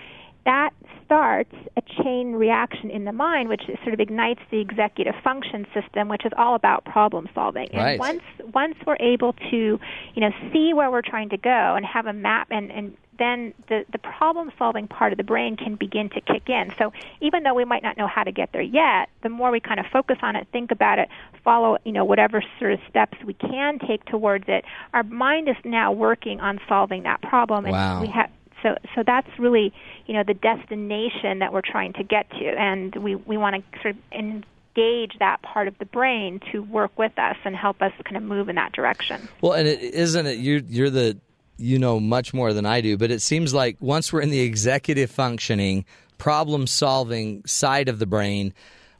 that starts a chain reaction in the mind, which sort of ignites the executive function system, which is all about problem solving. Right. And once once we're able to, you know, see where we're trying to go and have a map and, and then the, the problem solving part of the brain can begin to kick in. So even though we might not know how to get there yet, the more we kind of focus on it, think about it, follow, you know, whatever sort of steps we can take towards it, our mind is now working on solving that problem. And wow. we have so so that's really you know the destination that we're trying to get to, and we we want to sort of engage that part of the brain to work with us and help us kind of move in that direction. Well, and it isn't it you you're the you know much more than I do, but it seems like once we're in the executive functioning, problem solving side of the brain,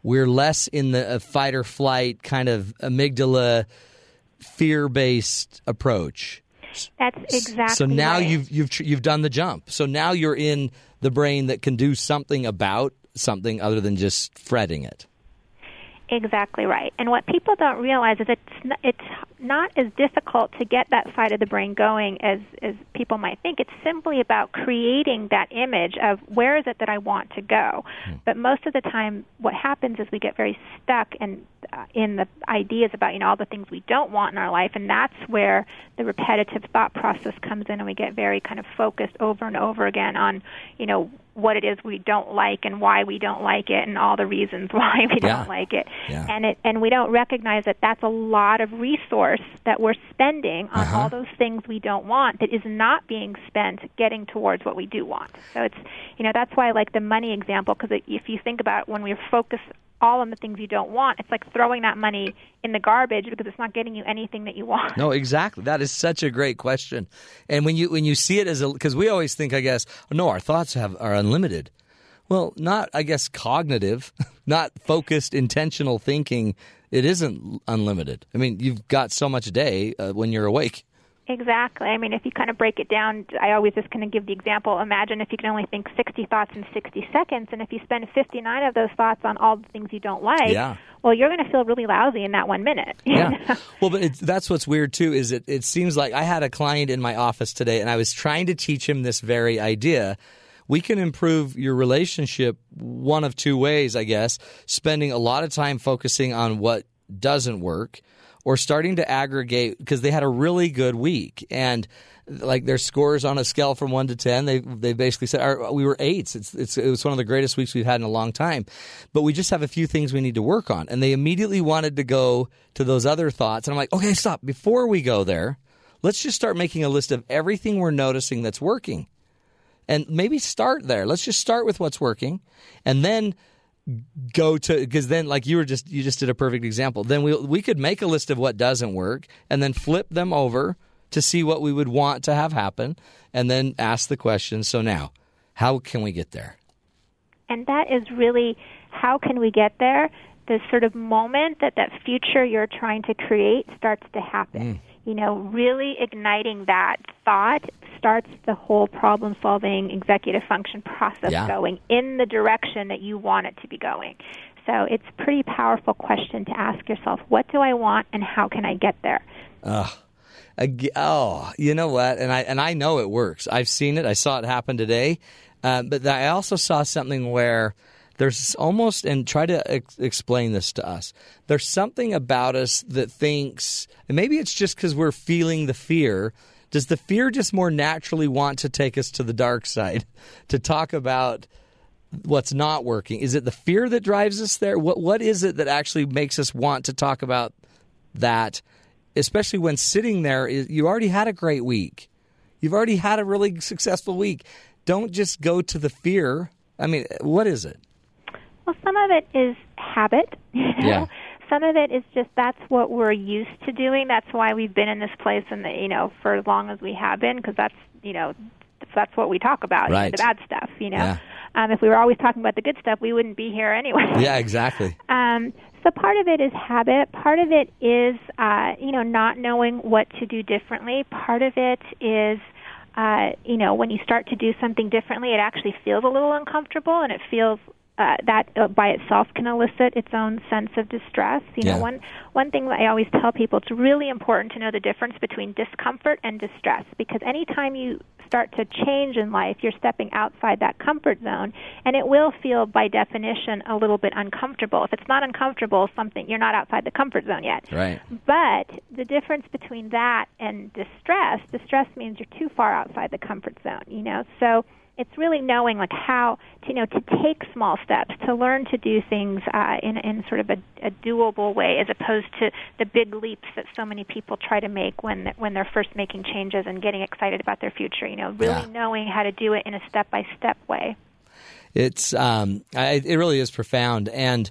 we're less in the uh, fight or flight kind of amygdala fear based approach. That's exactly. So now right. you've you've you've done the jump. So now you're in the brain that can do something about something other than just fretting it. Exactly right. And what people don't realize is it's it's not as difficult to get that side of the brain going as as people might think. It's simply about creating that image of where is it that I want to go. Hmm. But most of the time, what happens is we get very stuck and uh, in the ideas about you know all the things we don't want in our life, and that's where the repetitive thought process comes in, and we get very kind of focused over and over again on you know what it is we don't like and why we don't like it and all the reasons why we yeah. don't like it yeah. and it and we don't recognize that that's a lot of resource that we're spending on uh-huh. all those things we don't want that is not being spent getting towards what we do want so it's you know that's why I like the money example because if you think about when we're focused all on the things you don't want. It's like throwing that money in the garbage because it's not getting you anything that you want. No, exactly. That is such a great question. And when you when you see it as a because we always think, I guess, no, our thoughts have are unlimited. Well, not I guess cognitive, not focused, intentional thinking. It isn't unlimited. I mean, you've got so much day uh, when you're awake. Exactly. I mean, if you kind of break it down, I always just kind of give the example. Imagine if you can only think 60 thoughts in 60 seconds, and if you spend 59 of those thoughts on all the things you don't like, yeah. well, you're going to feel really lousy in that one minute. Yeah. well, but it's, that's what's weird too. Is it? It seems like I had a client in my office today, and I was trying to teach him this very idea. We can improve your relationship one of two ways, I guess. Spending a lot of time focusing on what doesn't work or starting to aggregate because they had a really good week and like their scores on a scale from one to ten, they they basically said we were eights. It's, it's it was one of the greatest weeks we've had in a long time, but we just have a few things we need to work on. And they immediately wanted to go to those other thoughts, and I'm like, okay, stop. Before we go there, let's just start making a list of everything we're noticing that's working, and maybe start there. Let's just start with what's working, and then go to because then like you were just you just did a perfect example. Then we we could make a list of what doesn't work and then flip them over to see what we would want to have happen and then ask the question so now how can we get there? And that is really how can we get there? The sort of moment that that future you're trying to create starts to happen. Mm. you know really igniting that thought starts the whole problem solving executive function process yeah. going in the direction that you want it to be going. So it's a pretty powerful question to ask yourself what do i want and how can i get there? Uh, oh you know what? And i and i know it works. I've seen it. I saw it happen today. Uh, but i also saw something where there's almost and try to ex- explain this to us. There's something about us that thinks and maybe it's just because we're feeling the fear does the fear just more naturally want to take us to the dark side to talk about what's not working is it the fear that drives us there what what is it that actually makes us want to talk about that especially when sitting there you already had a great week you've already had a really successful week don't just go to the fear i mean what is it well, some of it is habit. You know? Yeah. Some of it is just that's what we're used to doing. That's why we've been in this place and you know for as long as we have been because that's you know that's what we talk about right. the bad stuff. You know. Yeah. Um, if we were always talking about the good stuff, we wouldn't be here anyway. Yeah, exactly. Um, so part of it is habit. Part of it is, uh, you know, not knowing what to do differently. Part of it is, uh, you know, when you start to do something differently, it actually feels a little uncomfortable, and it feels uh, that uh, by itself can elicit its own sense of distress. You Yeah. know, one one thing that I always tell people, it's really important to know the difference between discomfort and distress because anytime you start to change in life, you're stepping outside that comfort zone, and it will feel by definition a little bit uncomfortable. If it's not uncomfortable, something you're not outside the comfort zone yet. Right. But the difference between that and distress, distress means you're too far outside the comfort zone, you know. So it's really knowing like how to you know to take small steps, to learn to do things uh, in in sort of a, a doable way, as opposed to the big leaps that so many people try to make when when they're first making changes and getting excited about their future. You know, really Yeah. knowing how to do it in a step by step way. It's um, I, it really is profound, and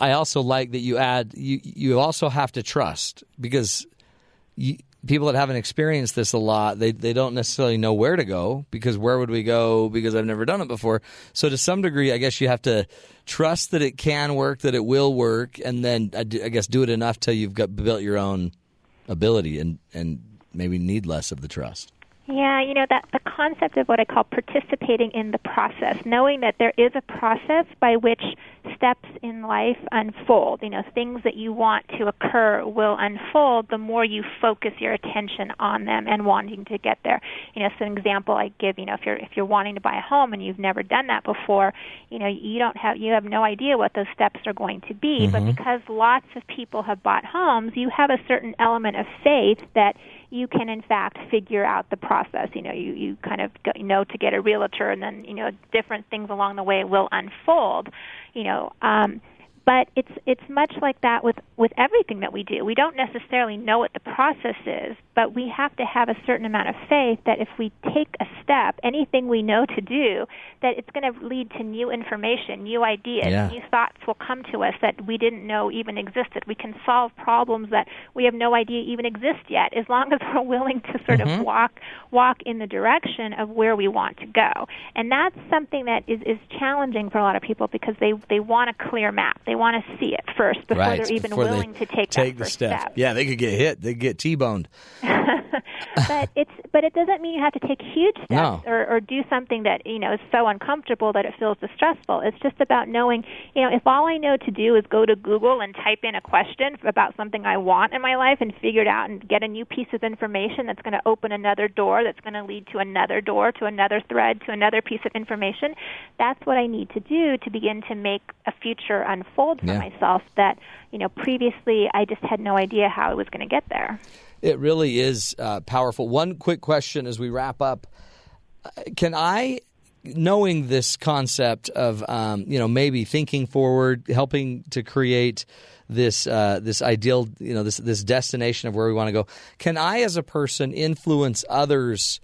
I also like that you add you you also have to trust because you, people that haven't experienced this a lot they they don't necessarily know where to go because where would we go because I've never done it before. So to some degree, I guess you have to trust that it can work, that it will work, and then uh, I guess do it enough till you've got built your own ability and and maybe need less of the trust. Yeah, you know that the concept of what I call participating in the process, knowing that there is a process by which steps in life unfold. You know, things that you want to occur will unfold the more you focus your attention on them and wanting to get there. You know, so an example I give, you know, if you're if you're wanting to buy a home and you've never done that before, you know, you don't have you have no idea what those steps are going to be, but mm-hmm. because lots of people have bought homes, you have a certain element of faith that you can in fact figure out the process. You know, you you kind of go, you know to get a realtor, and then you know different things along the way will unfold. You know, um, but it's it's much like that with with everything that we do. We don't necessarily know what the process is, but we have to have a certain amount of faith that if we take a step, anything we know to do, that it's going to lead to new information, new ideas, Yeah. new thoughts will come to us that we didn't know even existed. We can solve problems that we have no idea even exist yet, as long as we're willing to sort of mm-hmm. walk walk in the direction of where we want to go. And that's something that is is challenging for a lot of people because they they want a clear map. They want to see it first before right. they're even before willing to take, take the step. step. Yeah, they could get hit. They could get T-boned. but it's but it doesn't mean you have to take huge steps No. or, or do something that you know is so uncomfortable that it feels distressful. It's just about knowing, you know, if all I know to do is go to Google and type in a question about something I want in my life and figure it out and get a new piece of information that's going to open another door, that's going to lead to another door, to another thread, to another piece of information. That's what I need to do to begin to make a future unfold for Yeah. myself that you know previously I just had no idea how I was going to get there. It really is uh, powerful. One quick question as we wrap up: Can I, knowing this concept of um, you know maybe thinking forward, helping to create this uh, this ideal, you know this this destination of where we want to go, can I, as a person, influence others?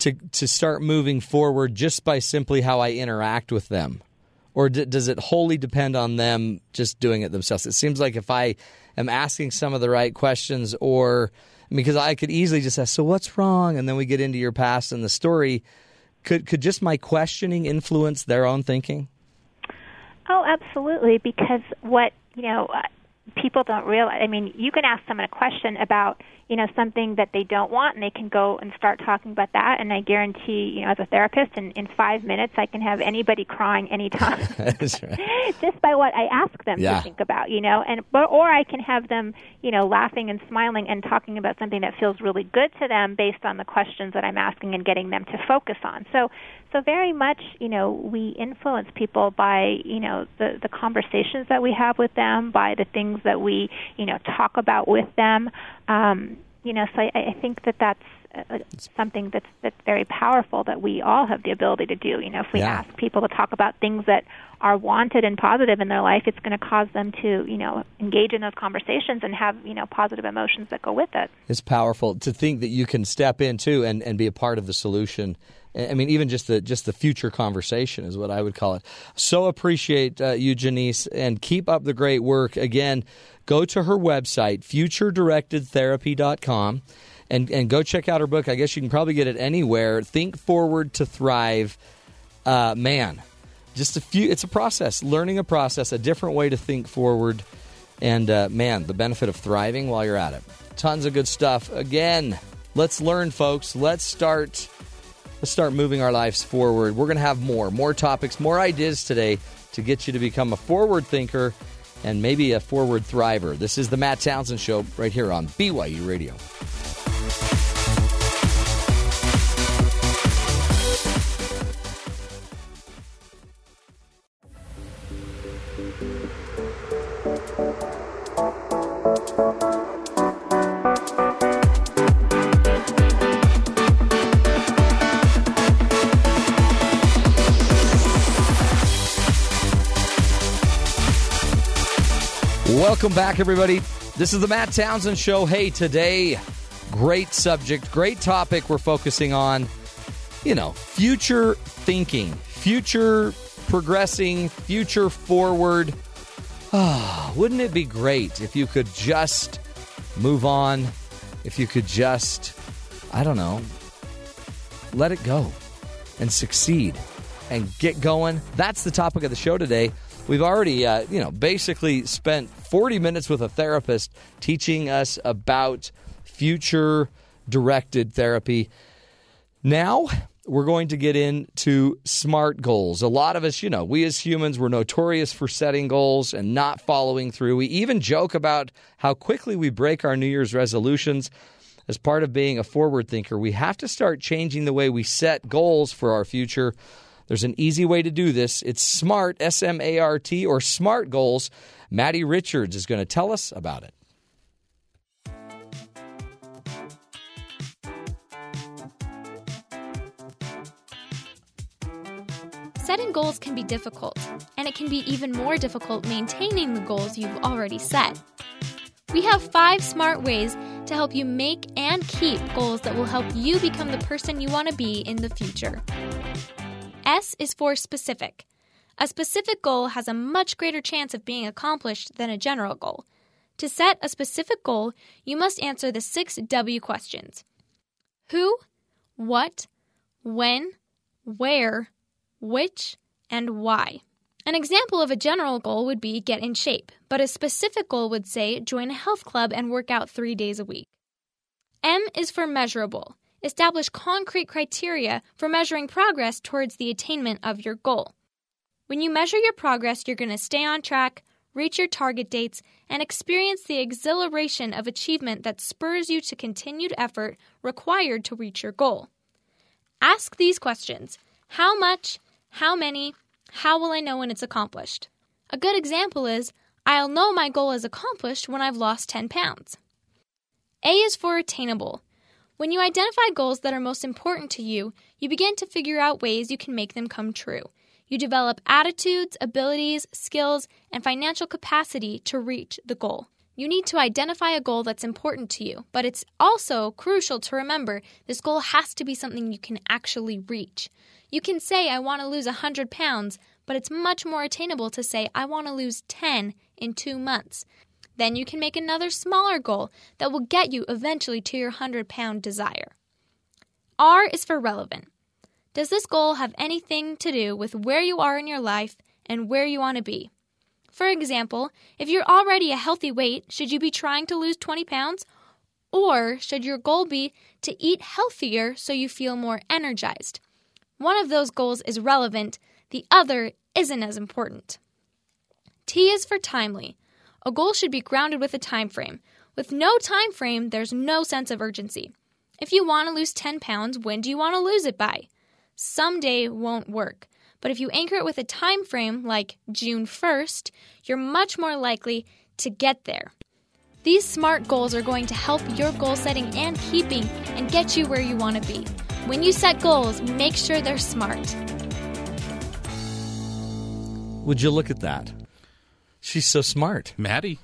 To, to start moving forward just by simply how I interact with them? or d- does it wholly depend on them just doing it themselves? It seems like if I am asking some of the right questions, or because I could easily just ask, "So what's wrong?" and then we get into your past and the story. Could could just my questioning influence their own thinking? Oh, absolutely. Because what you know, uh, people don't realize. I mean, you can ask someone a question about you know something that they don't want, and they can go and start talking about that. And I guarantee, you know, as a therapist, in in five minutes, I can have anybody crying anytime. Just by what I ask them Yeah. to think about, you know, and but or I can have them, you know, laughing and smiling and talking about something that feels really good to them based on the questions that I'm asking and getting them to focus on. So, so very much, you know, we influence people by, you know, the the conversations that we have with them, by the things that we, you know, talk about with them. Um, you know, so I, I think that that's uh, something that's that's very powerful that we all have the ability to do. You know, if we Yeah. ask people to talk about things that are wanted and positive in their life, it's going to cause them to, you know, engage in those conversations and have, you know, positive emotions that go with it. It's powerful to think that you can step into and, and be a part of the solution. I mean, even just the just the future conversation is what I would call it. So appreciate uh, you, Jennice, and keep up the great work. Again, go to her website, futuredirectedtherapy.com, and and go check out her book. I guess you can probably get it anywhere. Think Forward to Thrive. uh, man, just a few. It's a process, learning a process, a different way to think forward, and uh, man, the benefit of thriving while you're at it. Tons of good stuff. Again, let's learn, folks. Let's start. Let's start moving our lives forward. We're going to have more, more topics, more ideas today to get you to become a forward thinker and maybe a forward thriver. This is the Matt Townsend Show right here on BYU Radio. Welcome back, everybody. This is the Matt Townsend Show. Hey, today, great subject, great topic we're focusing on. You know, future thinking, future progressing, future forward. Ah, wouldn't it be great if you could just move on? If you could just, I don't know, let it go and succeed and get going. That's the topic of the show today. We've already, uh, you know, basically spent 40 minutes with a therapist teaching us about future directed therapy. Now, we're going to get into SMART goals. A lot of us, you know, we as humans, we're notorious for setting goals and not following through. We even joke about how quickly we break our New Year's resolutions. As part of being a forward thinker, we have to start changing the way we set goals for our future. There's an easy way to do this. It's SMART, S M A R T, or SMART goals. Maddie Richards is going to tell us about it. Setting goals can be difficult, and it can be even more difficult maintaining the goals you've already set. We have five smart ways to help you make and keep goals that will help you become the person you want to be in the future. S is for specific. A specific goal has a much greater chance of being accomplished than a general goal. To set a specific goal, you must answer the six W questions Who, what, when, where, which, and why. An example of a general goal would be get in shape, but a specific goal would say join a health club and work out three days a week. M is for measurable. Establish concrete criteria for measuring progress towards the attainment of your goal. When you measure your progress, you're going to stay on track, reach your target dates, and experience the exhilaration of achievement that spurs you to continued effort required to reach your goal. Ask these questions How much? How many? How will I know when it's accomplished? A good example is I'll know my goal is accomplished when I've lost 10 pounds. A is for attainable. When you identify goals that are most important to you, you begin to figure out ways you can make them come true. You develop attitudes, abilities, skills, and financial capacity to reach the goal. You need to identify a goal that's important to you, but it's also crucial to remember this goal has to be something you can actually reach. You can say, I want to lose 100 pounds, but it's much more attainable to say, I want to lose 10 in two months. Then you can make another smaller goal that will get you eventually to your 100 pound desire. R is for relevant. Does this goal have anything to do with where you are in your life and where you want to be? For example, if you're already a healthy weight, should you be trying to lose 20 pounds? Or should your goal be to eat healthier so you feel more energized? One of those goals is relevant, the other isn't as important. T is for timely. A goal should be grounded with a time frame. With no time frame, there's no sense of urgency. If you want to lose 10 pounds, when do you want to lose it by? someday won't work. But if you anchor it with a time frame like June 1st, you're much more likely to get there. These SMART goals are going to help your goal setting and keeping and get you where you want to be. When you set goals, make sure they're smart. Would you look at that? She's so smart. Maddie.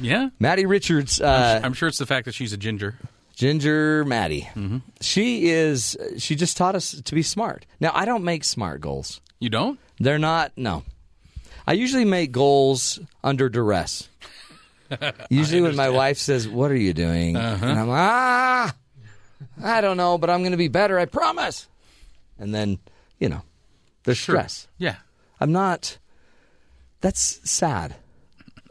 Yeah. Maddie Richards. Uh, I'm, sure it's the fact that she's a ginger. Ginger Maddie. Mm-hmm. She is. She just taught us to be smart. Now I don't make smart goals. You don't? They're not. No. I usually make goals under duress. usually when my wife says, "What are you doing?" Uh-huh. and I'm like, ah, I don't know, but I'm going to be better. I promise. And then, you know, There's Sure. stress. Yeah. I'm not. That's sad.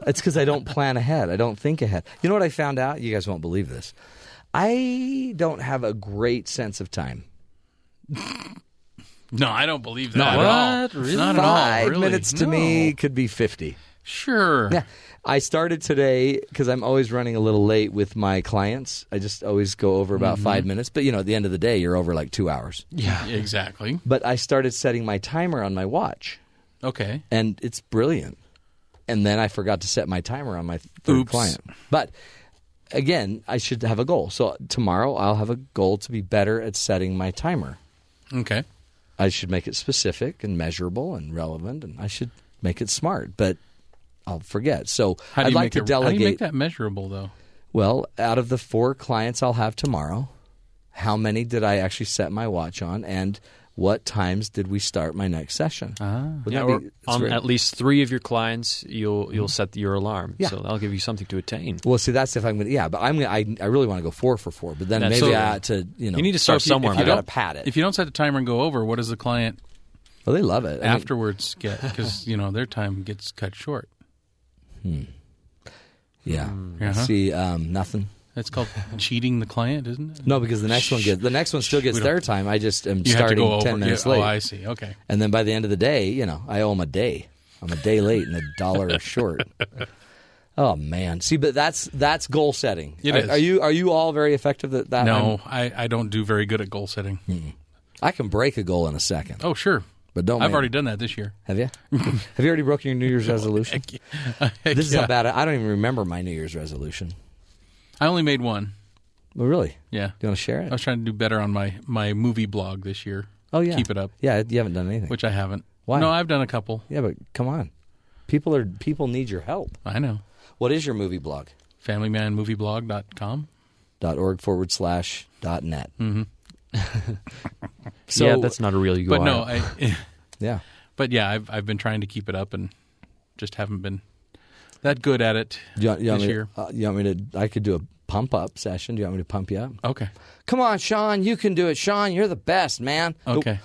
It's because I don't plan ahead. I don't think ahead. You know what I found out? You guys won't believe this. I don't have a great sense of time. No, I don't believe that No, at what? all. Really? Not at all. Five really. minutes to No. me could be 50. Sure. Yeah. I started today because I'm always running a little late with my clients. I just always go over about five mm-hmm. minutes. But, you know, at the end of the day, you're over like two hours. Yeah. Exactly. But I started setting my timer on my watch, Okay. and it's brilliant. And then I forgot to set my timer on my third Oops. client. But again, I should have a goal. So tomorrow I'll have a goal to be better at setting my timer. Okay. I should make it specific and measurable and relevant, and I should make it smart. But I'll forget. So I'd like to it, delegate. How do you make that measurable, though? Well, out of the four clients I'll have tomorrow, how many did I actually set my watch on, and what times did we start my next session? Ah. Yeah, or be- on very- at least three of your clients, you'll you'll set your alarm. Yeah. So that'll give you something to attain. well, see, that's if I'm going to, yeah, but I'm gonna, I, I really want to go four for four, but then That's maybe so- I to, you know, You need to So start if you- somewhere. if I you man. got to don't- pad it. If you don't set the timer and go over, what does the client well, they love it. I mean, afterwards get? Because you know their time gets cut short. Hmm. yeah. Uh-huh. See, um, nothing. That's called cheating the client, isn't it? No, because the next one gets the next one still gets their time. I just am You have to starting go over. ten minutes yeah, oh, late, Oh, I see. Okay. and then by the end of the day, you know, I owe them a day. I'm a day late and a dollar short. Oh man, see, but that's that's goal setting. It are, is. are you are you all very effective at that? No, I, I don't do very good at goal setting. Hmm. I can break a goal in a second, Oh, sure. but don't. I've already done that this year. Have you? have you already broken your New Year's resolution? This is Yeah. how bad I, I don't even remember my New Year's resolution. I only made one. Well, really? Yeah. Do you want to share it? I was trying to do better on my, my movie blog this year. Oh yeah, Keep it up, Yeah, you haven't done anything. which I haven't. Why? No, I've done a couple. yeah, but come on, people are people need your help. I know. What is your movie blog? FamilyManMovieBlog.com. dot org forward slash dot net. Mm-hmm. So yeah, that's not a real URL. But no, I, yeah. but yeah, I've I've been trying to keep it up and just haven't been that good at it Do you, want- you this me year. To, uh, you want me to? I could do a pump up session. Do you want me to pump you up? Okay. Come on, Sean, you can do it. Sean, you're the best, man. Okay.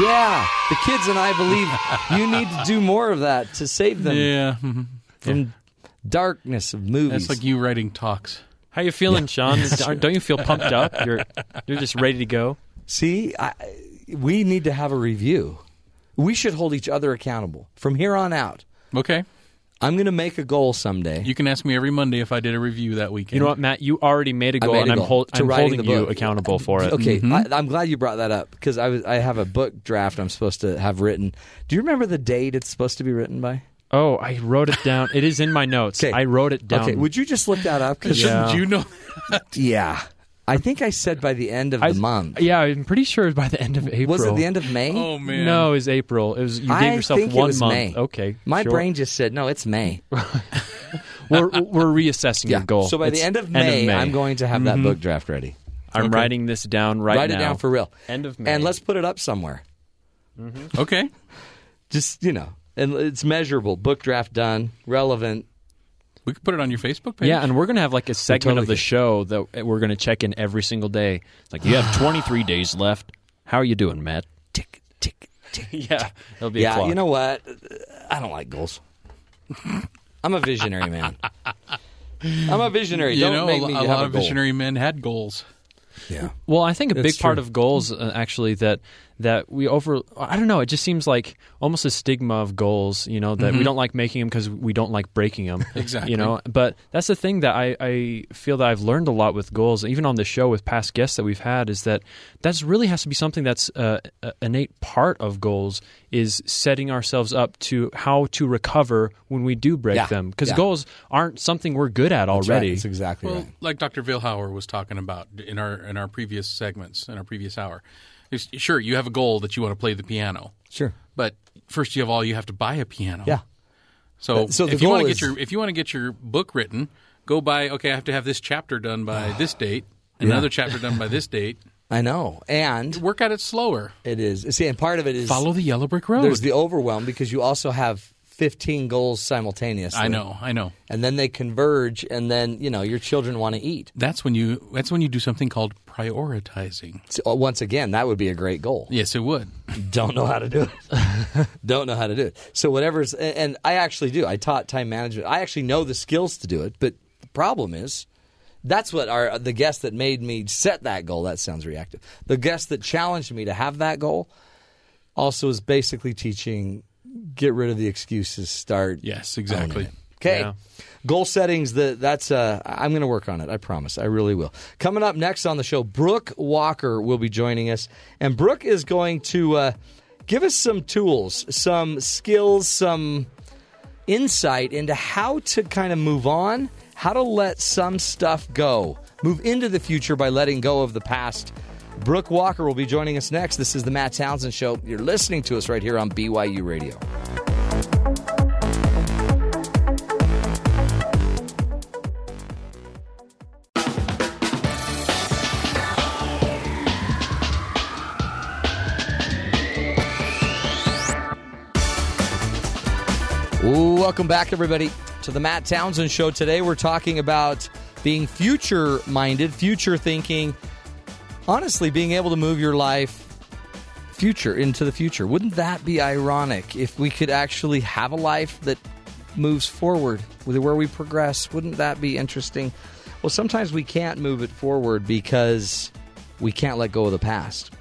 Yeah, the kids and I believe you need to do more of that to save them Yeah. mhm. from darkness of movies. That's like you writing talks. how you feeling, Sean? Aren't- Don't you feel pumped up? You're you're just ready to go. See, I, we need to have a review. We should hold each other accountable from here on out. Okay. I'm going to make a goal someday. You can ask me every Monday if I did a review that weekend. You know what, Matt? You already made a goal, made a and I'm, goal hold, to I'm holding you accountable for it. Okay, mm-hmm. I, I'm glad you brought that up because I was I have a book draft I'm supposed to have written. Do you remember the date it's supposed to be written by? Oh, I wrote it down. It is in my notes. Okay. I wrote it down. Okay, would you just look that up? 'Cause- Yeah. You know? yeah, I think I said by the end of I- the month. Yeah, I'm pretty sure it was by the end of April. Was it the end of May? Oh man. No, it was April. It was you I gave yourself think it one was month. May. Okay, My sure. brain just said no. It's May. We're we're reassessing your goal. So by It's the end of May, May. I'm going to have that mm-hmm. book draft ready. I'm Okay. writing this down right Write now. Write it down for real. End of May. And let's put it up somewhere. Mm-hmm. Okay. Just you know, and it's measurable. Book draft done. Relevant. We could put it on your Facebook page. Yeah, and we're gonna have like a segment totally of the could. show that we're gonna check in every single day. It's Like you have 23 days left. How are you doing, Matt? Tick tick tick. Yeah, it'll be a Yeah, you know what? I don't like goals. I'm a visionary man. I'm a visionary. you don't know, make a, me a have lot a of goal. visionary men had goals. Yeah. Well, I think a That's big part of goals, uh, actually, that that we over. I don't know. It just seems like almost a stigma of goals. You know that we don't like making them because we don't like breaking them. Exactly. You know, but that's the thing that I, I feel that I've learned a lot with goals, even on the show with past guests that we've had, is that that really has to be something that's uh, a innate part of goals is setting ourselves up to how to recover when we do break Yeah. them because Yeah. goals aren't something we're good at That's right. already. That's exactly Well, right. like Dr. Vilhauer was talking about in our in our previous segments, in our previous hour. Sure, you have a goal that you want to play the piano, Sure. but first you have all you have to buy a piano. Yeah. So, Uh, so if you want to get your if you want to get your book written, go buy. Okay, I have to have this chapter done by this date, another chapter done by this date. I know. And Work at it slower. it is. See, and part of it is Follow the yellow brick road. there's the overwhelm because you also have 15 goals simultaneously. I know, I know. And then they converge, and then you know your children want to eat. That's when you. That's when you do something called prioritizing. So, uh, once again, that would be a great goal. Yes, it would. Don't know how to do it. Don't know how to do it. So whatever's, and I actually do. I taught time management. I actually know the skills to do it. But the problem is, that's what our the guest that made me set that goal. That sounds reactive. The guest that challenged me to have that goal also is basically teaching. Get rid of the excuses. Start. Yes, exactly. Okay. Yeah. Goal settings. The, that's. Uh, I'm going to work on it. I promise. I really will. Coming up next on the show, Brooke Walker will be joining us, and Brooke is going to uh, give us some tools, some skills, some insight into how to kind of move on, how to let some stuff go, move into the future by letting go of the past. Brooke Walker will be joining us next. This is the Matt Townsend Show. You're listening to us right here on BYU Radio. Welcome back, everybody, to the Matt Townsend Show. Today, we're talking about being future minded, future thinking, honestly, being able to move your life future into the future. Wouldn't that be ironic if we could actually have a life that moves forward, where we progress? Wouldn't that be interesting? Well, sometimes we can't move it forward because we can't let go of the past.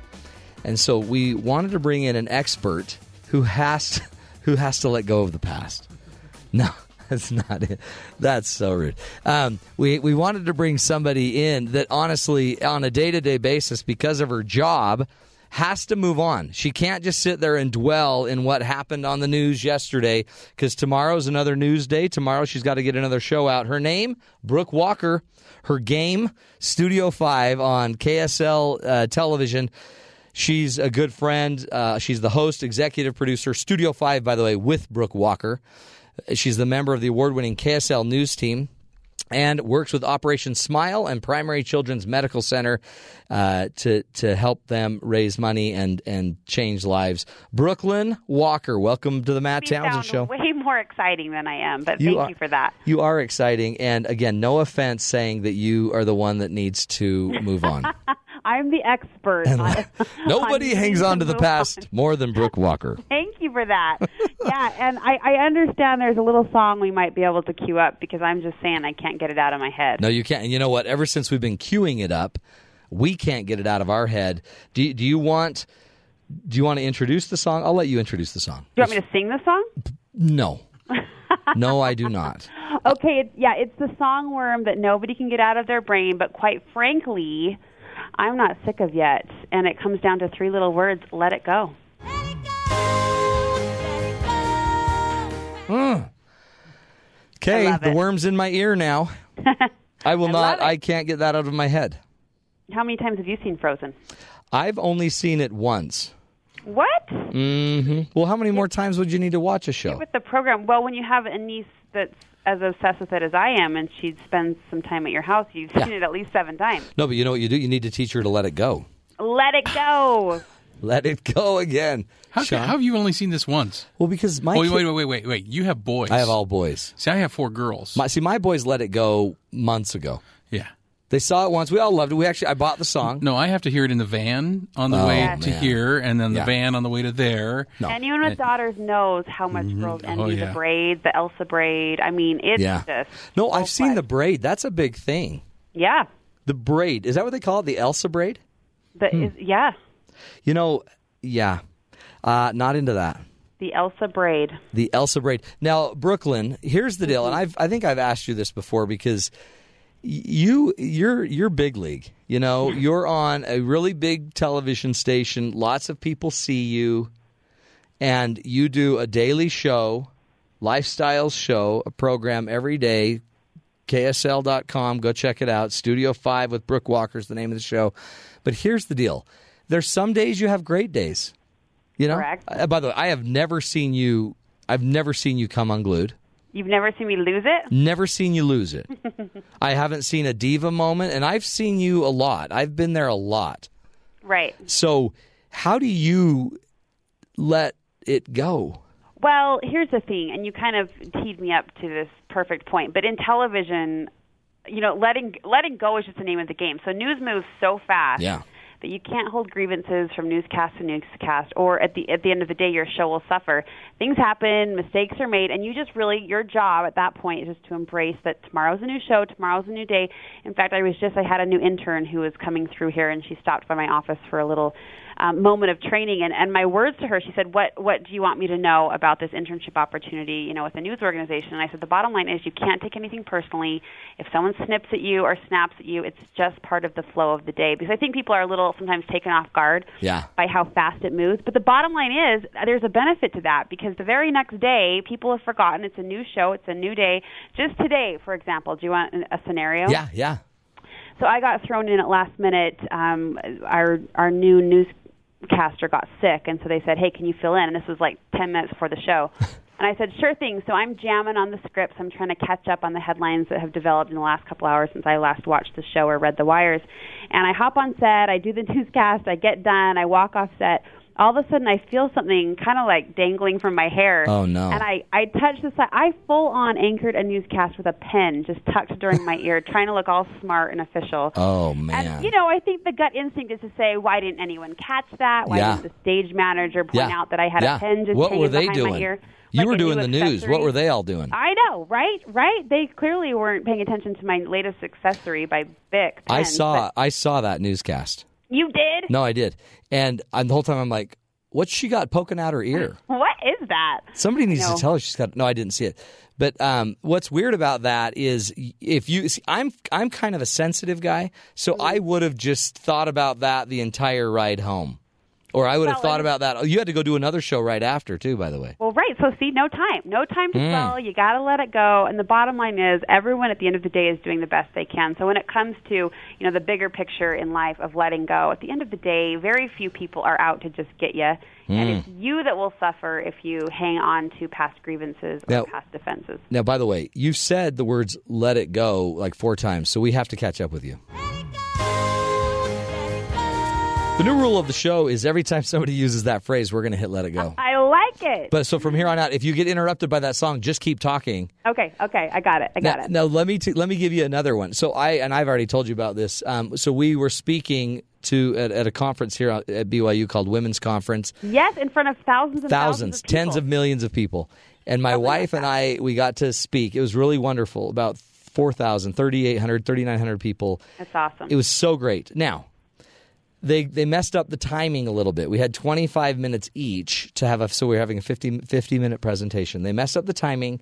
And so we wanted to bring in an expert who has to, who has to let go of the past. No, that's not it. That's so rude. Um, we we wanted to bring somebody in that honestly, on a day to day basis, because of her job, has to move on. She can't just sit there and dwell in what happened on the news yesterday because tomorrow's another news day. Tomorrow she's got to get another show out. Her name, Brooke Walker. Her game, Studio 5 on KSL uh, television. She's a good friend. Uh, she's the host, executive producer, Studio 5, by the way, with Brooke Walker. She's the member of the award winning KSL News team and works with Operation Smile and Primary Children's Medical Center uh, to to help them raise money and and change lives. Brooklyn Walker, welcome to the Matt me Townsend Show. way more exciting than I am, but thank are, you for that. You are exciting, and again, no offense saying that you are the one that needs to move on. I'm the expert. on- Nobody on hangs on to the past on. more than Brooke Walker. Thank you for that. yeah, and I, I understand there's a little song we might be able to cue up because I'm just saying I can't get it out of my head. No, you can't. And you know what? Ever since we've been queuing it up, we can't get it out of our head. Do you, do you want do you want to introduce the song? I'll let you introduce the song. Do you want me to sing the song? No. no, I do not. Okay, it's, yeah, it's the song worm that nobody can get out of their brain, but quite frankly, I'm not sick of yet. And it comes down to three little words let it go. Okay, I love the it. worm's in my ear now. I will I not. I can't get that out of my head. How many times have you seen Frozen? I've only seen it once. What? Mm-hmm. Well, how many more times would you need to watch a show? With the program, well, when you have a niece that's as obsessed with it as I am, and she'd spend some time at your house, you've seen Yeah. it at least seven times. No, but you know what you do? You need to teach her to let it go. Let it go. Let it go again. How, Sean? how have you only seen this once? well, because my Oh, wait, kid- wait, wait, wait, wait, wait. You have boys. I have all boys. See, I have four girls. My, see, my boys let it go months ago. Yeah. They saw it once. We all loved it. We actually, I bought the song. No, I have to hear it in the van on the Oh, way Yes. to man. here, and then the Yeah. van on the way to there. No. Anyone with daughters knows how much mm-hmm. girls oh, envy Oh, yeah. the braid, the Elsa braid. I mean, it's Yeah. just No, I've full seen the braid. That's a big thing. yeah. The braid. Is that what they call it? The Elsa braid? The hmm. is, yeah, You know, yeah. Uh, not into that. the Elsa braid. The Elsa braid. Now, Brooklyn, here's the deal, and mm-hmm. I've I think I've asked you this before because y- you you're you're big league. You know, you're on a really big television station. Lots of people see you, and you do a daily show, lifestyle show, a program every day. KSL.com. Go check it out. Studio 5 with Brooke Walker is the name of the show. But here's the deal there's some days you have great days. You know? Correct. Uh, by the way, I have never seen you. I've never seen you come unglued. You've never seen me lose it. Never seen you lose it. I haven't seen a diva moment, and I've seen you a lot. I've been there a lot. Right. So, how do you let it go? Well, here's the thing, and you kind of teed me up to this perfect point. But in television, you know, letting letting go is just the name of the game. So news moves so fast. Yeah. That you can't hold grievances from newscast to newscast, or at the at the end of the day, your show will suffer. Things happen, mistakes are made, and you just really your job at that point is just to embrace that tomorrow's a new show, tomorrow's a new day. In fact, I was just I had a new intern who was coming through here, and she stopped by my office for a little um, moment of training. And, and my words to her she said what what do you want me to know about this internship opportunity you know with a news organization? And i said the bottom line is you can't take anything personally. If someone snips at you or snaps at you it's just part of the flow of the day. Because i think people are a little sometimes taken off guard Yeah. by how fast it moves. But the bottom line is there's a benefit to that. Because the very next day people have forgotten it's a new show it's a new day. Just today for example do you want a scenario? Yeah, yeah. so I got thrown in at last minute. Um, our our new newscaster got sick, and so they said, "Hey, can you fill in?" And this was like ten minutes before the show. And I said, "Sure thing." So I'm jamming on the scripts. I'm trying to catch up on the headlines that have developed in the last couple hours since I last watched the show or read the wires. And I hop on set. I do the newscast. I get done. I walk off set. All of a sudden, I feel something kind of like dangling from my hair. Oh, no. And I I touched the side. I full on anchored a newscast with a pen just tucked during my ear, trying to look all smart and official. Oh man. And you know, I think the gut instinct is to say, why didn't anyone catch that? Why Yeah. didn't the stage manager point Yeah. out that I had Yeah. a pen just What hanging were they behind my doing? ear? You like were doing the news. What were they all doing? I know, right? Right? They clearly weren't paying attention to my latest accessory by Bic. I saw but I saw that newscast. You did? No, I did. And I'm, the whole time I'm like, what's she got poking out her ear? What is that? Somebody needs No. to tell her she's got. No, I didn't see it. But um, what's weird about that is if you, see, I'm I'm kind of a sensitive guy, so Mm-hmm. I would have just thought about that the entire ride home, or I would have thought about that. Oh, you had to go do another show right after too, by the way. Well, right. So, see, no time. No time Hmm. to sell. You got to let it go. And the bottom line is, everyone at the end of the day is doing the best they can. So, when it comes to you know the bigger picture in life of letting go, at the end of the day, very few people are out to just get you, and Hmm. it's you that will suffer if you hang on to past grievances or Now- past defenses. Now, by the way, you've said the words "let it go" like four times, so we have to catch up with you. The new rule of the show is every time somebody uses that phrase, we're going to hit "let it go." I like it. But so from here on out, if you get interrupted by that song, just keep talking. okay, okay, I got it. I got now, it. now let me t- let me give you another one. So I and I've already told you about this. Um, so we were speaking to at, at a conference here at BYU called Women's Conference. Yes, in front of thousands and Thousands, thousands, of tens of millions of people. And my wife and I, we got to speak. It was really wonderful. About 4,000, 3,800, 3,900 people. That's awesome. It was so great. Now, they they messed up the timing a little bit. We had 25 minutes each to have a so we were having a 50, 50 minute presentation. They messed up the timing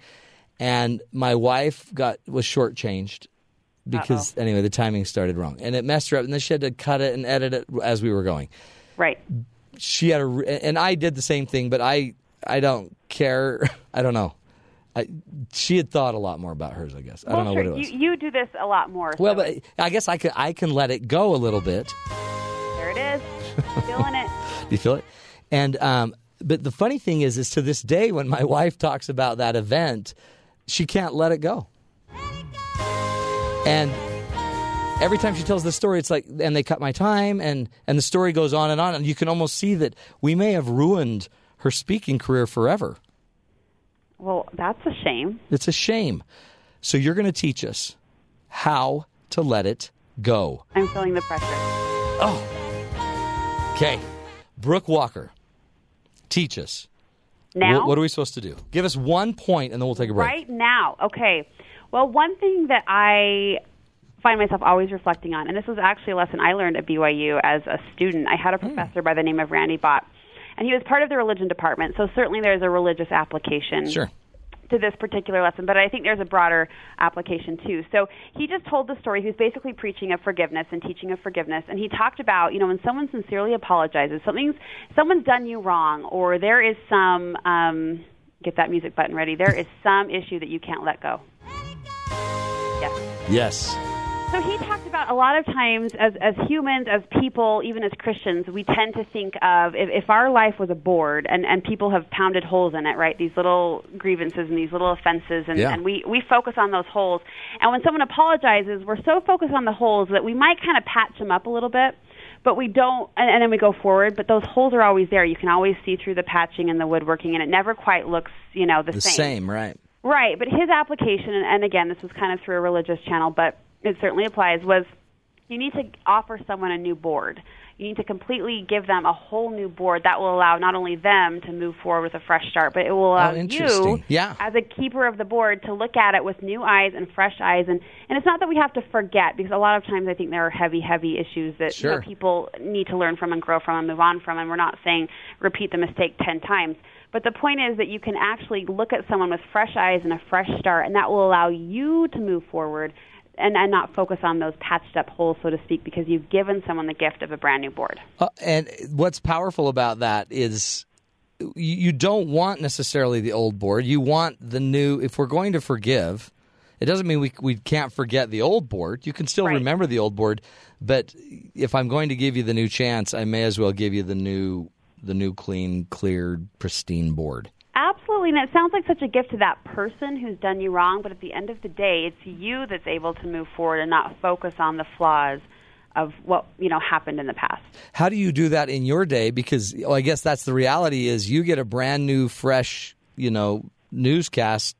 and my wife got was shortchanged because anyway, the timing started wrong. And it messed her up and then she had to cut it and edit it as we were going. right. She had a and I did the same thing, but I I don't care. I don't know. I, she had thought a lot more about hers, I guess. I don't know sure. what it was. You, you do this a lot more. well, so but I guess I can I can let it go a little bit. There it is. Feeling it. Do you feel it? And um, but the funny thing is, is to this day, when my wife talks about that event, she can't let it go. And every time she tells the story, it's like, and they cut my time, and and the story goes on and on, and you can almost see that we may have ruined her speaking career forever. Well, that's a shame. It's a shame. So you're going to teach us how to let it go. I'm feeling the pressure. Okay, Brooke Walker, teach us. Now, What, what are we supposed to do? Give us one point, and then we'll take a break. right now, okay. Well, one thing that I find myself always reflecting on, and this was actually a lesson I learned at BYU as a student. I had a hmm. professor by the name of Randy Bott, and he was part of the religion department. So certainly there's a religious application Sure. To this particular lesson, but I think there's a broader application too. So he just told the story. He was basically preaching of forgiveness and teaching of forgiveness, and he talked about you know when someone sincerely apologizes, something's someone's done you wrong, or there is some um, get that music button ready. There is some issue that you can't let go. Yes. Yes. So he talked about a lot of times as as humans, as people, even as Christians, we tend to think of if, if our life was a board and and people have pounded holes in it, right? These little grievances and these little offenses, and, Yeah. and we we focus on those holes. And when someone apologizes, we're so focused on the holes that we might kind of patch them up a little bit. but we don't, and, and then we go forward. But those holes are always there. You can always see through the patching and the woodworking, and it never quite looks, you know, the, The same, right? Right, but his application, and, and again, this was kind of through a religious channel, but it certainly applies, was you need to offer someone a new board. You need to completely give them a whole new board that will allow not only them to move forward with a fresh start, but it will oh, allow Oh, you, Yeah. as a keeper of the board, to look at it with new eyes and fresh eyes. And, and it's not that we have to forget, because a lot of times I think there are heavy, heavy issues that you know, people need to learn from and grow from and move on from. And we're not saying repeat the mistake 10 times. But the point is that you can actually look at someone with fresh eyes and a fresh start, and that will allow you to move forward and, and not focus on those patched up holes, so to speak, because you've given someone the gift of a brand new board. Uh, and what's powerful about that is you, don't want necessarily the old board. You want the new. If we're going to forgive, it doesn't mean we we can't forget the old board. You can still Right. remember the old board, but if I'm going to give you the new chance, I may as well give you the new the new clean, cleared, pristine board. Absolutely, and it sounds like such a gift to that person who's done you wrong, but at the end of the day, it's you that's able to move forward and not focus on the flaws of what you know happened in the past. How do you do that in your day? Because oh, I guess that's the reality is you get a brand new, fresh, you know, newscast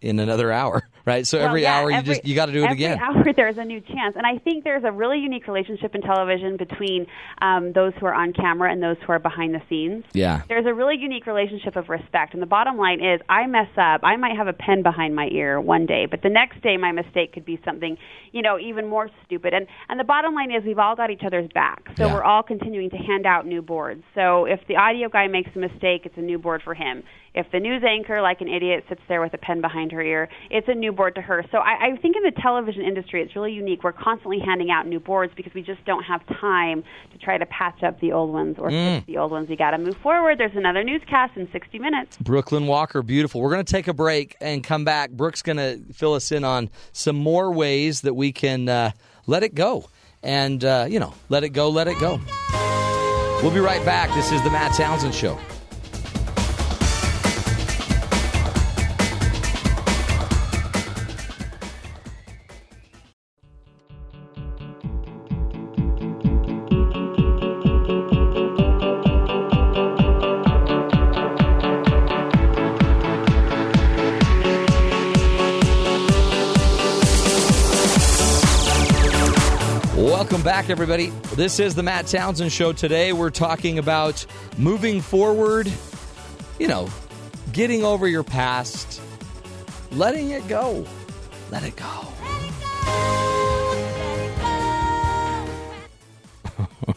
in another hour, right? So Well, every yeah, hour you every- just you got to do it every again. Every hour there's a new chance, and I think there's a really unique relationship in television between um, those who are on camera and those who are behind the scenes. Yeah. There's a really unique relationship of respect, and the bottom line is, I mess up. I might have a pen behind my ear one day, but the next day my mistake could be something, you know, even more stupid. And and the bottom line is, we've all got each other's back, so Yeah. we're all continuing to hand out new boards. So if the audio guy makes a mistake, it's a new board for him. If the news anchor, like an idiot, sits there with a pen behind her ear, it's a new board to her. So I, I think in the television industry, it's really unique. We're constantly handing out new boards because we just don't have time to try to patch up the old ones or fix the old ones. You got to move forward. There's another newscast in 60 minutes. Brooklyn Walker, beautiful. We're going to take a break and come back. Brooke's going to fill us in on some more ways that we can uh, let it go. And, uh, you know, let it go, let it go. We'll be right back. This is the Matt Townsend Show. Back, everybody. This is the Matt Townsend Show. Today, we're talking about moving forward, you know, getting over your past, letting it go. Let it go.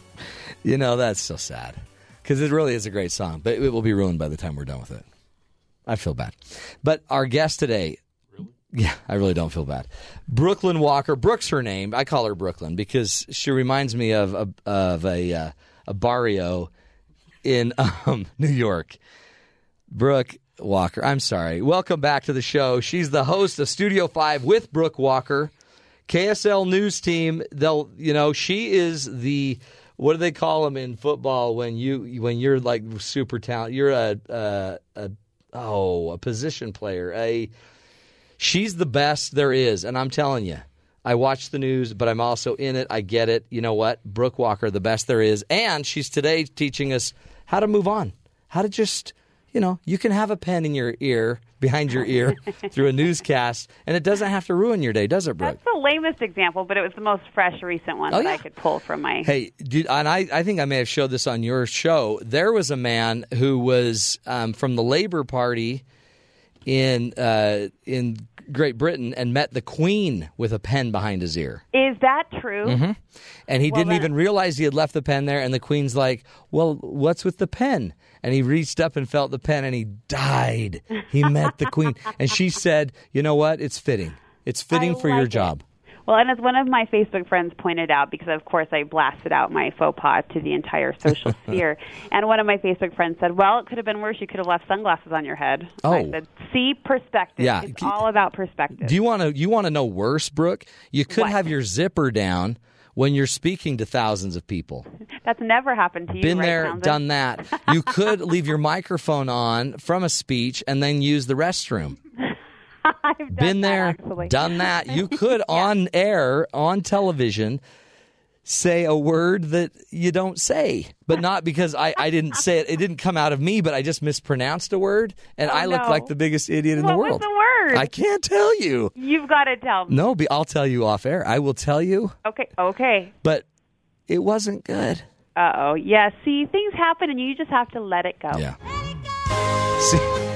you know, that's so sad because it really is a great song, but it will be ruined by the time we're done with it. I feel bad. But our guest today, yeah, I really don't feel bad. Brooklyn Walker. Brooks her name. I call her Brooklyn because she reminds me of a, of a, uh, a barrio in um, New York. Brooke Walker. I'm sorry. Welcome back to the show. She's the host of Studio 5 with Brooke Walker. KSL News Team. They'll, you know, she is the what do they call them in football when you when you're like super talent? You're a, a, a oh a position player. A she's the best there is, and I'm telling you. I watch the news, but I'm also in it. I get it. You know what? Brooke Walker, the best there is. And she's today teaching us how to move on, how to just, you know, you can have a pen in your ear, behind your ear, through a newscast, and it doesn't have to ruin your day, does it, Brooke? That's the lamest example, but it was the most fresh, recent one Oh, that yeah. I could pull from my. Hey, dude, and I, I think I may have showed this on your show. There was a man who was um, from the Labor Party in uh, in Great Britain and met the Queen with a pen behind his ear. Is that true? Mm-hmm. And he Well, didn't then- even realize he had left the pen there. And the Queen's like, Well, what's with the pen? And he reached up and felt the pen and he died. He met the Queen. And she said, You know what? It's fitting. It's fitting I for your like it. job. Well, and as one of my Facebook friends pointed out, because of course I blasted out my faux pas to the entire social sphere, and one of my Facebook friends said, "Well, it could have been worse. You could have left sunglasses on your head." Oh. I said, "See perspective. Yeah. It's all about perspective." Do you want to you want to know worse, Brooke? You could What? have your zipper down when you're speaking to thousands of people. That's never happened to you. Been right, there, Townsend? done that. You could leave your microphone on from a speech and then use the restroom. I've done Been there, actually. done that. You could on air, on television, say a word that you don't say, but not because I, I didn't say it. It didn't come out of me, but I just mispronounced a word, and Oh, I looked no. like the biggest idiot in what the world. was the word? I can't tell you. You've got to tell me. No, be- I'll tell you off air. I will tell you, Okay. Okay. but it wasn't good. Uh oh. Yeah. See, things happen, and you just have to let it go. Yeah. See, she's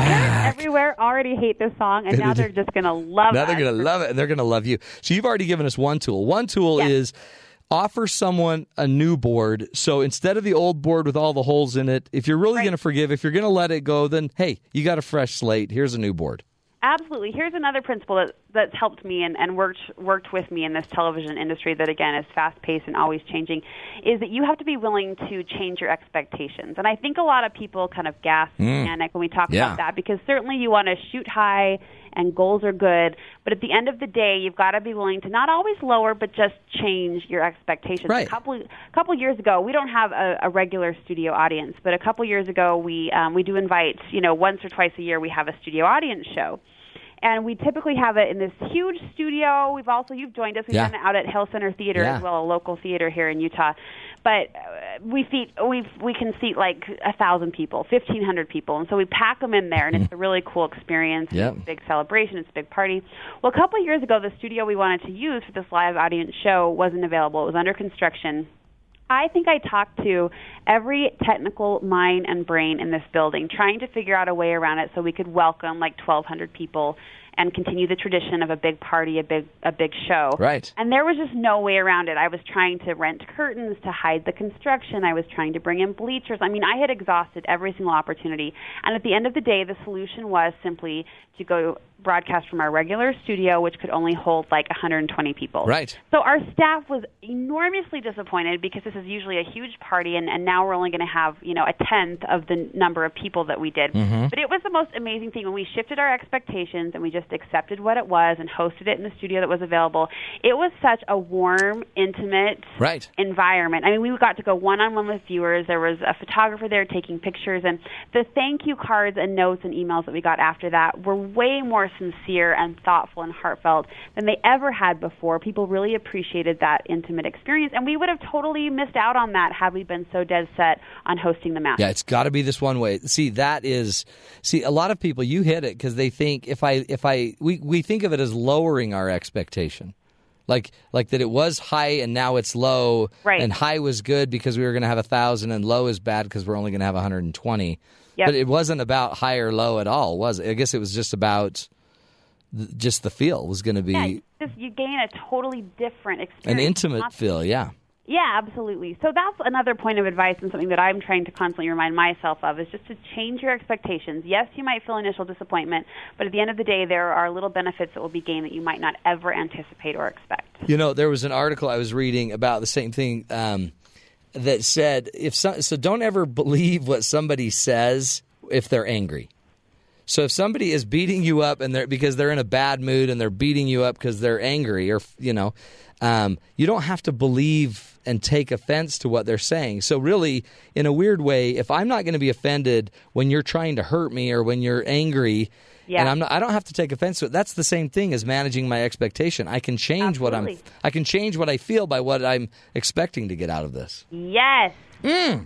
back. Everywhere already hate this song, and now they're just gonna love it. Now they're going to love it and they're going to love you. So you've already given us one tool. One tool Yes. is offer someone a new board. So instead of the old board with all the holes in it, if you're really Right. going to forgive, if you're going to let it go, then hey, you got a fresh slate. Here's a new board. Absolutely. Here's another principle that that's helped me and, and worked worked with me in this television industry that again is fast paced and always changing, is that you have to be willing to change your expectations. And I think a lot of people kind of gasp and panic when we talk Yeah. about that because certainly you want to shoot high and goals are good, but at the end of the day you've got to be willing to not always lower but just change your expectations. Right. A couple couple years ago, we don't have a, a regular studio audience, but a couple years ago we um, we do invite, you know, once or twice a year we have a studio audience show and we typically have it in this huge studio. We've also you've joined us. We've Yeah. done it out at Hale Centre Theatre Yeah. as well, a local theater here in Utah. But uh, we seat we we can seat like a thousand people, fifteen hundred people, and so we pack them in there, and it's a really cool experience. Yep. It's a big celebration. It's a big party. Well, a couple of years ago, the studio we wanted to use for this live audience show wasn't available. It was under construction. I think I talked to every technical mind and brain in this building, trying to figure out a way around it so we could welcome like 1,200 people and continue the tradition of a big party, a big a big show. Right. And there was just no way around it. I was trying to rent curtains to hide the construction. I was trying to bring in bleachers. I mean, I had exhausted every single opportunity. And at the end of the day, the solution was simply to go broadcast from our regular studio, which could only hold like 120 people. Right. So our staff was enormously disappointed because this is usually a huge party, and, and now we're only going to have you know a tenth of the number of people that we did. Mm-hmm. But it was the most amazing thing when we shifted our expectations and we just accepted what it was and hosted it in the studio that was available. It was such a warm, intimate Right. environment. I mean, we got to go one on one with viewers. There was a photographer there taking pictures, and the thank you cards and notes and emails that we got after that were way more sincere and thoughtful and heartfelt than they ever had before. People really appreciated that intimate experience, and we would have totally missed out on that had we been so dead set on hosting the match. Yeah, it's got to be this one way. See, that is see a lot of people you hit it because they think if I if I we we think of it as lowering our expectation. Like like that it was high and now it's low Right. and high was good because we were going to have a thousand and low is bad because we're only going to have 120 Yep. but it wasn't about high or low at all was it i guess it was just about th- just the feel was going to be Yeah, you gain a totally different experience. an intimate feel yeah Yeah, absolutely. So that's another point of advice and something that I'm trying to constantly remind myself of is just to change your expectations. Yes, you might feel initial disappointment, but at the end of the day, there are little benefits that will be gained that you might not ever anticipate or expect. You know, there was an article I was reading about the same thing um, that said if so, so, don't ever believe what somebody says if they're angry. So if somebody is beating you up and they're because they're in a bad mood and they're beating you up because they're angry or you know, um, you don't have to believe and take offense to what they're saying. So really, in a weird way, if I'm not going to be offended when you're trying to hurt me or when you're angry. Yeah. And I'm not, I don't have to take offense to it. That's the same thing as managing my expectation. I can change what I'm. I can change what I feel by what I'm expecting to get out of this. Yes. Love Hmm.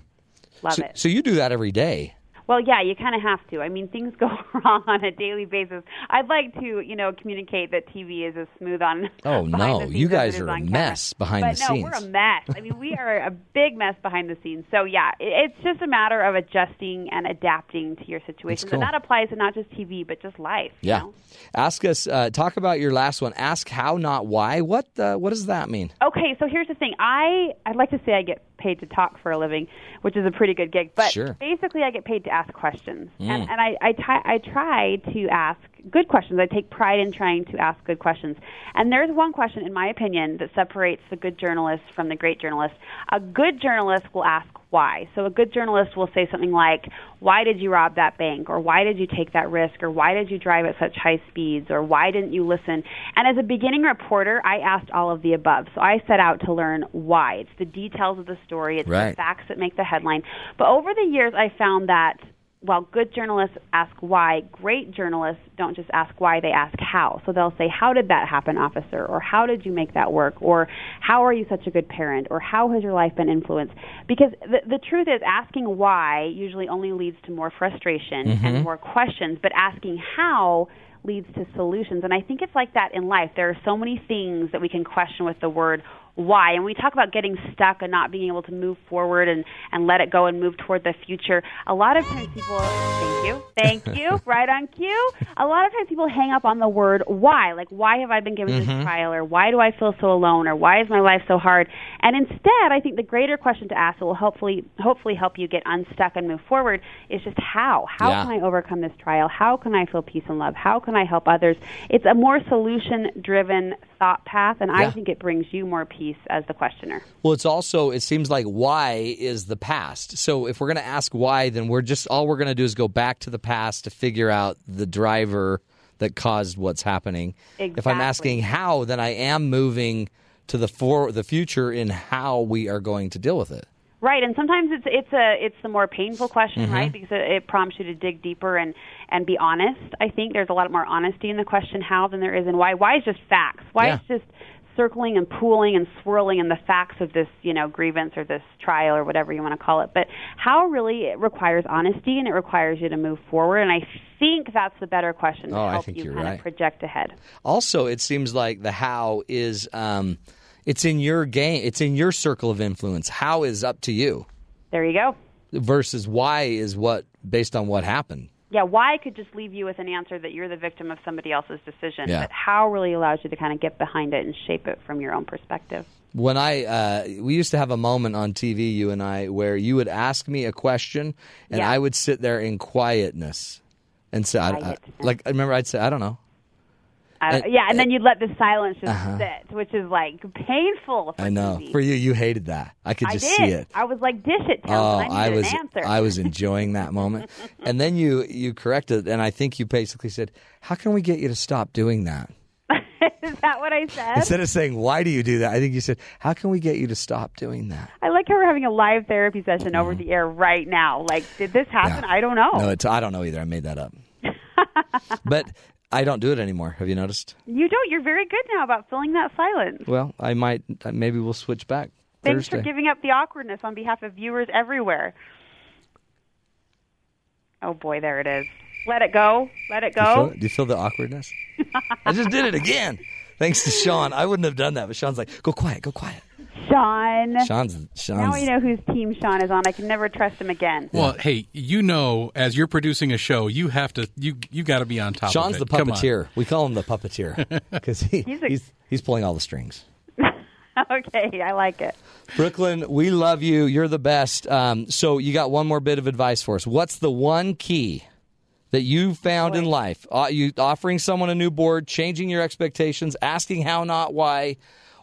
So, it. so you do that every day. Well, yeah, you kind of have to. I mean, things go wrong on a daily basis. I'd like to, you know, communicate that TV is as smooth on. Oh, no. You guys are a on camera. mess behind but the no, we're a mess. I mean, we are a big mess behind the scenes. So yeah, it's just a matter of adjusting and adapting to your situation. cool. And that applies to not just TV, but just life. you Yeah. know? Ask us. Uh, talk about your last one. Ask how, not why. What? Uh, what does that mean? Okay, so here's the thing. I I'd like to say I get paid to talk for a living, which is a pretty good gig. But Sure. basically, I get paid to ask questions, and mm. and I I, I try to ask good questions. I take pride in trying to ask good questions. And there's one question, in my opinion, that separates the good journalist from the great journalist. A good journalist will ask why. So a good journalist will say something like, "Why did you rob that bank?" or "Why did you take that risk?" or "Why did you drive at such high speeds?" or "Why didn't you listen?" And as a beginning reporter, I asked all of the above. So I set out to learn why. It's the details of the story. It's Right. the facts that make the headline. But over the years, I found that while good journalists ask why, great journalists don't just ask why, they ask how. So they'll say, How did that happen, officer? Or how did you make that work? Or how are you such a good parent? Or how has your life been influenced? Because the, the truth is, asking why usually only leads to more frustration Mm-hmm. and more questions, but asking how leads to solutions. And I think it's like that in life. There are so many things that we can question with the word why. And we talk about getting stuck and not being able to move forward and, and let it go and move toward the future. A lot of times people, thank you, thank you, right on cue. A lot of times people hang up on the word why. Like, why have I been given this mm-hmm. trial? Or why do I feel so alone? Or why is my life so hard? And instead, I think the greater question to ask that will hopefully, hopefully help you get unstuck and move forward is just how. How Yeah. can I overcome this trial? How can I feel peace and love? How can I help others? It's a more solution driven thought path, and Yeah. I think it brings you more peace as the questioner. Well, it's also it seems like why is the past. So if we're going to ask why, then we're just all we're going to do is go back to the past to figure out the driver that caused what's happening. If I'm asking how, then I am moving to the for the future in how we are going to deal with it. Right, and sometimes it's it's a it's the more painful question, Mm-hmm. right? Because it, it prompts you to dig deeper and and be honest. I think there's a lot more honesty in the question how than there is in why. Why is just facts. Why Yeah. is just circling and pooling and swirling in the facts of this, you know, grievance or this trial or whatever you want to call it. But how really it requires honesty and it requires you to move forward. And I think that's the better question to Oh, I help think you you're kind right. of project ahead. Also, it seems like the how is um, it's in your game. It's in your circle of influence. How is up to you There you go. versus why is what based on what happened. Yeah, why could just leave you with an answer that you're the victim of somebody else's decision, Yeah. but how really allows you to kind of get behind it and shape it from your own perspective. when I uh, we used to have a moment on TV, you and I, where you would ask me a question, and Yeah. I would sit there in quietness and say, I, I, like remember I'd say, I don't know. I, yeah, and then you'd let the silence just sit, which is like painful. For I know TV. for you, you hated that. I could I just did. see it. I was like, "Dish it, Oh, I I was an answer." I was enjoying that moment, and then you you corrected, and I think you basically said, "How can we get you to stop doing that?" is that what I said? Instead of saying, "Why do you do that?" I think you said, "How can we get you to stop doing that?" I like how we're having a live therapy session over the air right now. Like, did this happen? Mm-hmm. Yeah. I don't know. No, it's I don't know either. I made that up, but I don't do it anymore. Have you noticed? you don't. You're very good now about filling that silence. Well, I might. uh, Maybe we'll switch back Thanks Thursday. for giving up the awkwardness on behalf of viewers everywhere. Oh boy, there it is. Let it go. Let it do, you feel, go. do you feel the awkwardness? I just did it again. Thanks to Sean. I wouldn't have done that, but Sean's like, "Go quiet, go quiet." Sean. Sean's Sean's. Now we know whose team Sean is on. I can never trust him again. Well, hey, you know, as you're producing a show, you have to you you got to be on top. Sean's of the it. Come on. puppeteer. We call him the puppeteer because he, He's a- he's he's pulling all the strings. okay, I like it. Brooklyn, we love you. You're the best. Um, so you got one more bit of advice for us. What's the one key that you found in life? Uh, you offering someone a new board, changing your expectations, asking how, not why.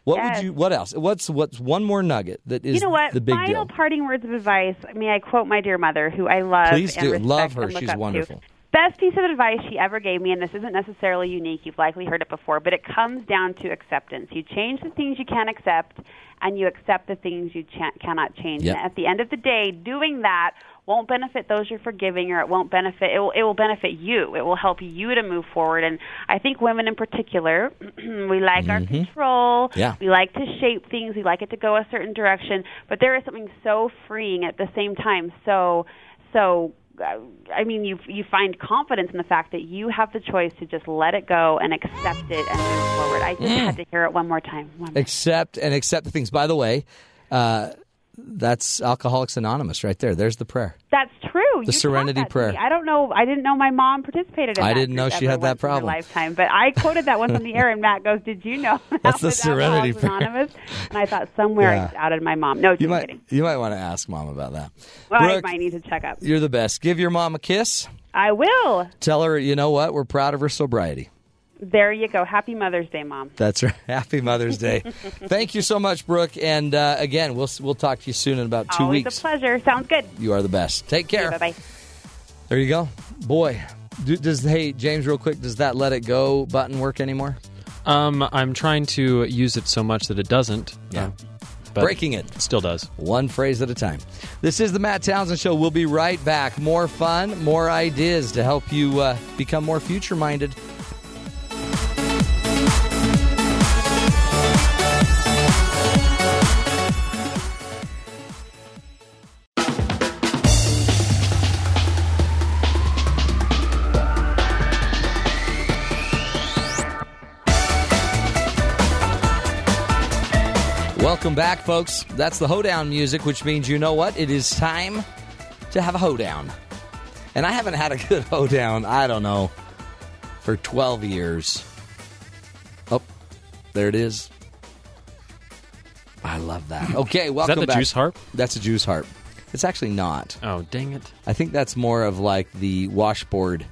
What Yes. would you? What else? What's what's one more nugget that is you know what? the big Final deal? parting words of advice. May I quote my dear mother, who I love Please and do. Love her. She's up to. wonderful. Best piece of advice she ever gave me, and this isn't necessarily unique. You've likely heard it before, but it comes down to acceptance. You change the things you can accept, and you accept the things you cha- cannot change. Yep. And at the end of the day, doing that won't benefit those you're forgiving, or it won't benefit. It will. It will benefit you. It will help you to move forward. And I think women in particular, we like our control. Mm-hmm. Yeah. We like to shape things. We like it to go a certain direction. But there is something so freeing at the same time. So, so. uh, I mean, you you find confidence in the fact that you have the choice to just let it go and accept it and move forward. I just Mm. had to hear it one more time. One. Accept and accept the things. By the way, uh, that's Alcoholics Anonymous right there. There's the prayer. That's true. You Serenity Prayer. I don't know. I didn't know my mom participated in I that didn't know she had that once in her problem. lifetime, but I quoted that once on the air, and Matt goes, "Did you know that That's the Serenity Alcoholics Prayer. Anonymous?" And I thought somewhere Yeah. I doubted my mom. No, You might kidding. you might want to ask mom about that. Well, I might need to check up. you're the best. Give your mom a kiss. I will. Tell her, you know what? We're proud of her sobriety. There you go. Happy Mother's Day, Mom. That's right. Happy Mother's Day. Thank you so much, Brooke. And uh, again, we'll we'll talk to you soon in about two Always weeks. a pleasure. Sounds good. You are the best. Take care. Bye bye. There you go, boy. Do, does hey James, real quick? Does that let it go button work anymore? Um, I'm trying to use it so much that it doesn't. Yeah. Uh, but Breaking it. still does. One phrase at a time. This is the Matt Townsend Show. We'll be right back. More fun, more ideas to help you uh, become more future minded. Welcome back, folks. That's the hoedown music, which means you know what? It is time to have a hoedown. And I haven't had a good hoedown, I don't know, for 12 years. Oh, there it is. I love that. Okay, Is welcome that the back. juice harp? That's a juice harp. It's actually not. Oh, dang it. I think that's more of like the washboard.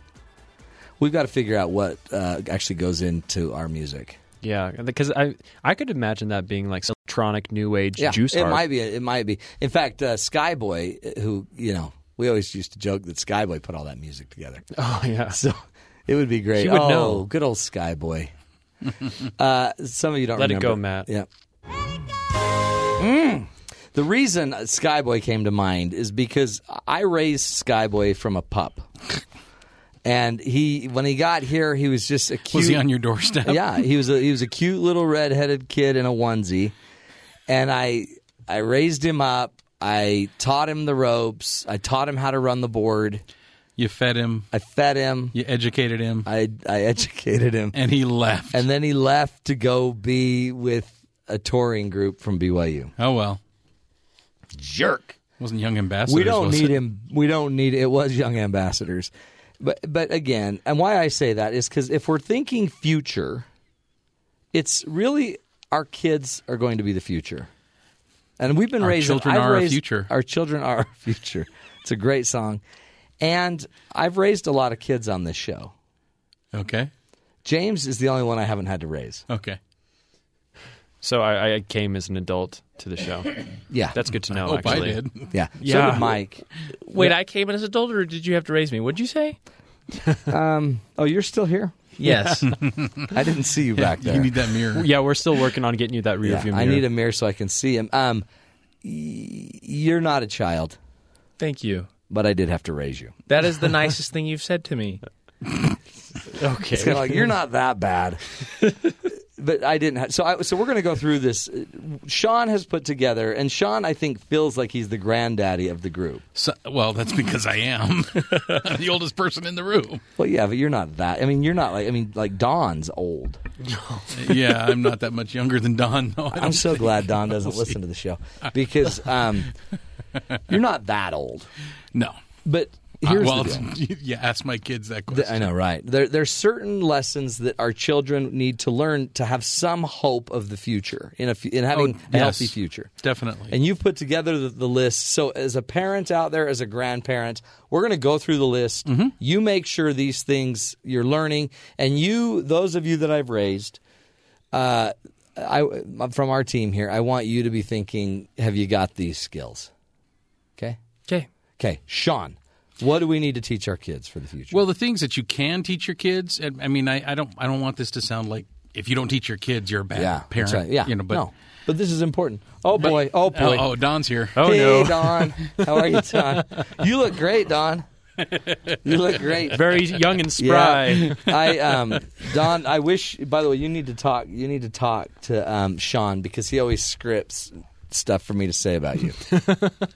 We've got to figure out what uh, actually goes into our music. Yeah, because I I could imagine that being like some electronic new age juice it might be. It might be. In fact, uh, Skyboy, who you know, we always used to joke that Skyboy put all that music together. Oh yeah. So it would be great. He would oh, know. good old Skyboy. uh, some of you don't Let it go, Matt. Yeah. Mm. The reason Skyboy came to mind is because I raised Skyboy from a pup. And he, when he got here, he was just a cute. Was he on your doorstep? Yeah, he was a he was a cute little redheaded kid in a onesie, and I I raised him up. I taught him the ropes. I taught him how to run the board. You fed him. I fed him. You educated him, I I educated him, and he left. and then he left to go be with a touring group from BYU. oh well, Jerk. wasn't Young Ambassadors. We don't was need it? him. We don't need it. Was young ambassadors, but but again, and why I say that is because if we're thinking future, it's really our kids are going to be the future, and we've been raising Our children I've are our future. Our children are our future. It's a great song, and I've raised a lot of kids on this show. Okay, James is the only one I haven't had to raise. okay. So I, I came as an adult to the show. Yeah, That's good to know. I hope actually. I did. yeah. So Yeah. did Mike. Wait, I came in as an adult, or did you have to raise me? What'd you say? Um, oh, you're still here. Yes. I didn't see you back there. You need that mirror. Yeah, we're still working on getting you that rear Yeah, view mirror. I need a mirror so I can see him. Um, y- you're not a child, Thank you. but I did have to raise you. That is the nicest thing you've said to me. Okay. It's kind of like you're not that bad, but I didn't. Have, so I, so we're going to go through this. Sean has put together, and Sean I think feels like he's the granddaddy of the group. So, well, that's because I am the oldest person in the room. Well, yeah, but you're not that. I mean, you're not like. I mean, like Don's old. Yeah, I'm not that much younger than Don. No, I'm so glad Don doesn't listen to the show because um, you're not that old. No. But Uh, here's well, the deal. you, you ask my kids that question. I know, right? There, there's certain lessons that our children need to learn to have some hope of the future in a f- in having Oh, a healthy future. Definitely. And you've put together the, the list. So, as a parent out there, as a grandparent, we're going to go through the list. Mm-hmm. You make sure these things you're learning, and you, those of you that I've raised, uh, I from our team here, I want you to be thinking: Have you got these skills? Okay. Okay. Okay, Sean. What do we need to teach our kids for the future? Well, the things that you can teach your kids, and I mean, I, I don't, I don't want this to sound like if you don't teach your kids, you're a bad yeah, parent. Right. Yeah, you know, but no, but this is important. Oh boy, oh boy. oh, oh, Don's here. Oh, hey, no. Don. How are you, Don? You look great, Don. You look great. Very young and spry. Yeah. I um Don, I wish by the way, you need to talk you need to talk to um Sean because he always scripts stuff for me to say about you.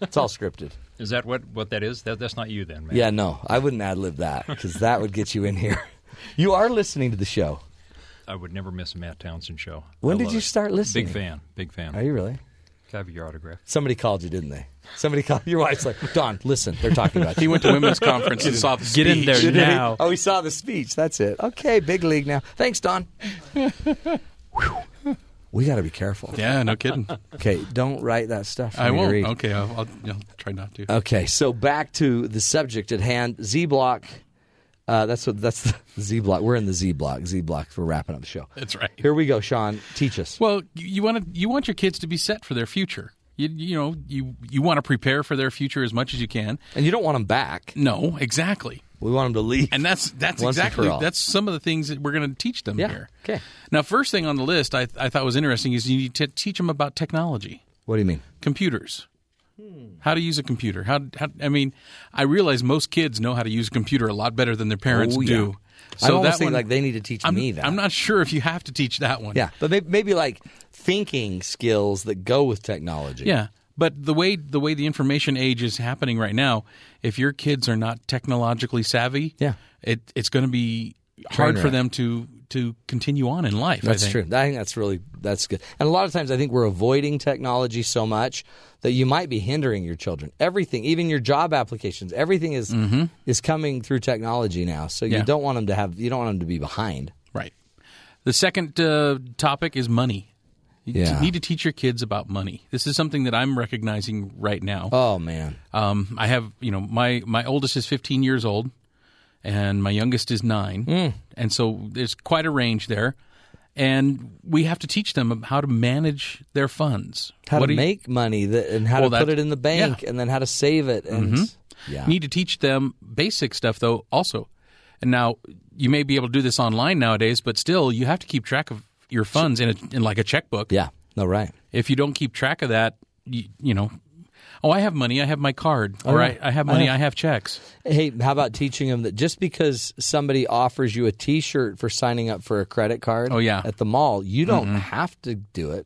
it's all scripted. Is that what, what that is? That, that's not you then, man. Yeah, no. I wouldn't ad lib that because that would get you in here. You are listening to the show. I would never miss a Matt Townsend show. When I did you it. start listening? Big fan. Big fan. Are you really? Can I have your autograph? Somebody called you, didn't they? Somebody called your wife's like, Don, listen, they're talking about you. He went to women's conference and saw the Get in there Did he? now. Oh, he saw the speech. That's it. Okay, big league now. Thanks, Don. We got to be careful. Yeah, no kidding. Okay, don't write that stuff. I won't. Okay, I'll, I'll, I'll try not to. Okay, so back to the subject at hand. Z block. Uh, that's what. That's the Z block. We're in the Z block. Z block. We're wrapping up the show. That's right. Here we go, Sean. Teach us. Well, you, you want to you want your kids to be set for their future. You, you know, you you want to prepare for their future as much as you can. And you don't want them back. No, exactly. We want them to leave. And that's that's exactly that's some of the things that we're going to teach them Yeah, here. okay. Now, first thing on the list I, I thought was interesting is you need to teach them about technology. What do you mean? Computers. How to use a computer? How, how? I mean, I realize most kids know how to use a computer a lot better than their parents Oh, yeah. do. I almost think like they need to teach I'm, me that. I'm not sure if you have to teach that one. Yeah, but maybe, maybe like thinking skills that go with technology. Yeah, but the way the way the information age is happening right now, if your kids are not technologically savvy, Yeah. it, it's going to be hard for them to to continue on in life. That's I true. I think that's really that's good. And a lot of times, I think we're avoiding technology so much that you might be hindering your children. Everything, even your job applications, everything is is coming through technology now. So you Mm-hmm. Yeah. don't want them to have you don't want them to be behind. Right. The second uh, topic is money. You Yeah. need to teach your kids about money. This is something that I'm recognizing right now. Oh man, Um, I have, you know, my my oldest is 15 years old, and my youngest is nine, Hmm. and so there's quite a range there, and we have to teach them how to manage their funds, how What to do you- make money that, and how Well, to put it in the bank, yeah. Mm-hmm. and then how to save it. And yeah, need to teach them basic stuff though also and now you may be able to do this online nowadays but still you have to keep track of your funds in, a, in like a checkbook yeah, no right. if you don't keep track of that you, you know oh i have money i have my card Oh, or yeah. I, I have I money have- I have checks Hey, how about teaching them that just because somebody offers you a T-shirt for signing up for a credit card, Oh, yeah. at the mall, you don't have to do it.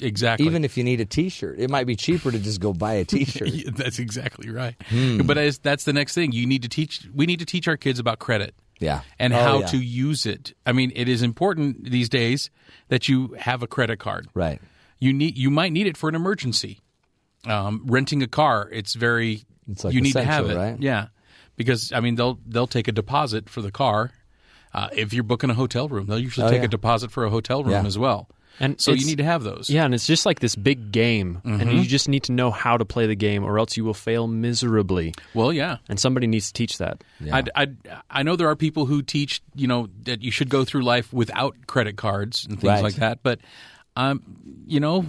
exactly Even if you need a T-shirt, it might be cheaper to just go buy a T-shirt. Yeah, that's exactly right Hmm. but as, that's the next thing you need to teach we need to teach our kids about credit yeah, and Oh, how yeah. to use it i mean it is important these days that you have a credit card right. you need you might need it for an emergency. Um, renting a car, it's very It's like you need to have it, right? yeah, because I mean they'll they'll take a deposit for the car. Uh, if you're booking a hotel room, they'll usually Oh, take yeah. a deposit for a hotel room Yeah. as well. And so you need to have those. Yeah, and it's just like this big game, Mm-hmm. and you just need to know how to play the game, or else you will fail miserably. Well, yeah. And somebody needs to teach that. I, I, I know there are people who teach, you know, that you should go through life without credit cards and things Right. like that. But, um, you know,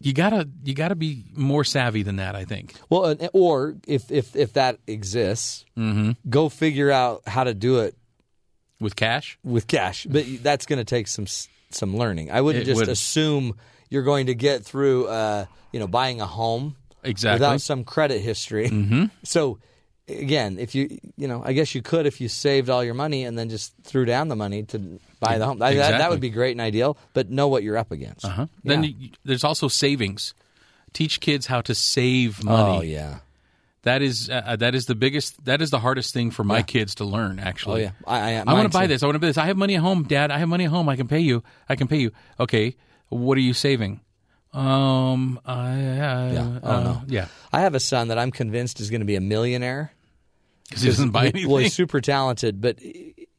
you gotta you gotta be more savvy than that. I think. Well, or if if if that exists, Mm-hmm. go figure out how to do it With cash, with cash. But that's going to take some s- some learning. I wouldn't It just would. assume you're going to get through, uh, you know, buying a home Exactly. without some credit history. Mm-hmm. So again, if you you know, I guess you could if you saved all your money and then just threw down the money to buy the home. I- that, that would be great and ideal. But know what you're up against. Uh-huh. Then Yeah. you, there's also savings. Teach kids how to save money. Oh yeah. That is uh, that is the biggest. That is the hardest thing for my kids to learn. Actually. Oh, yeah. I- I- I want to buy this. I want to buy this. I have money at home, Dad. I have money at home. I can pay you. I can pay you. Okay. What are you saving? Um. I. Uh, Yeah. Oh uh, no. Yeah. I have a son that I'm convinced is going to be a millionaire. Because he doesn't buy anything. Well, he's super talented, but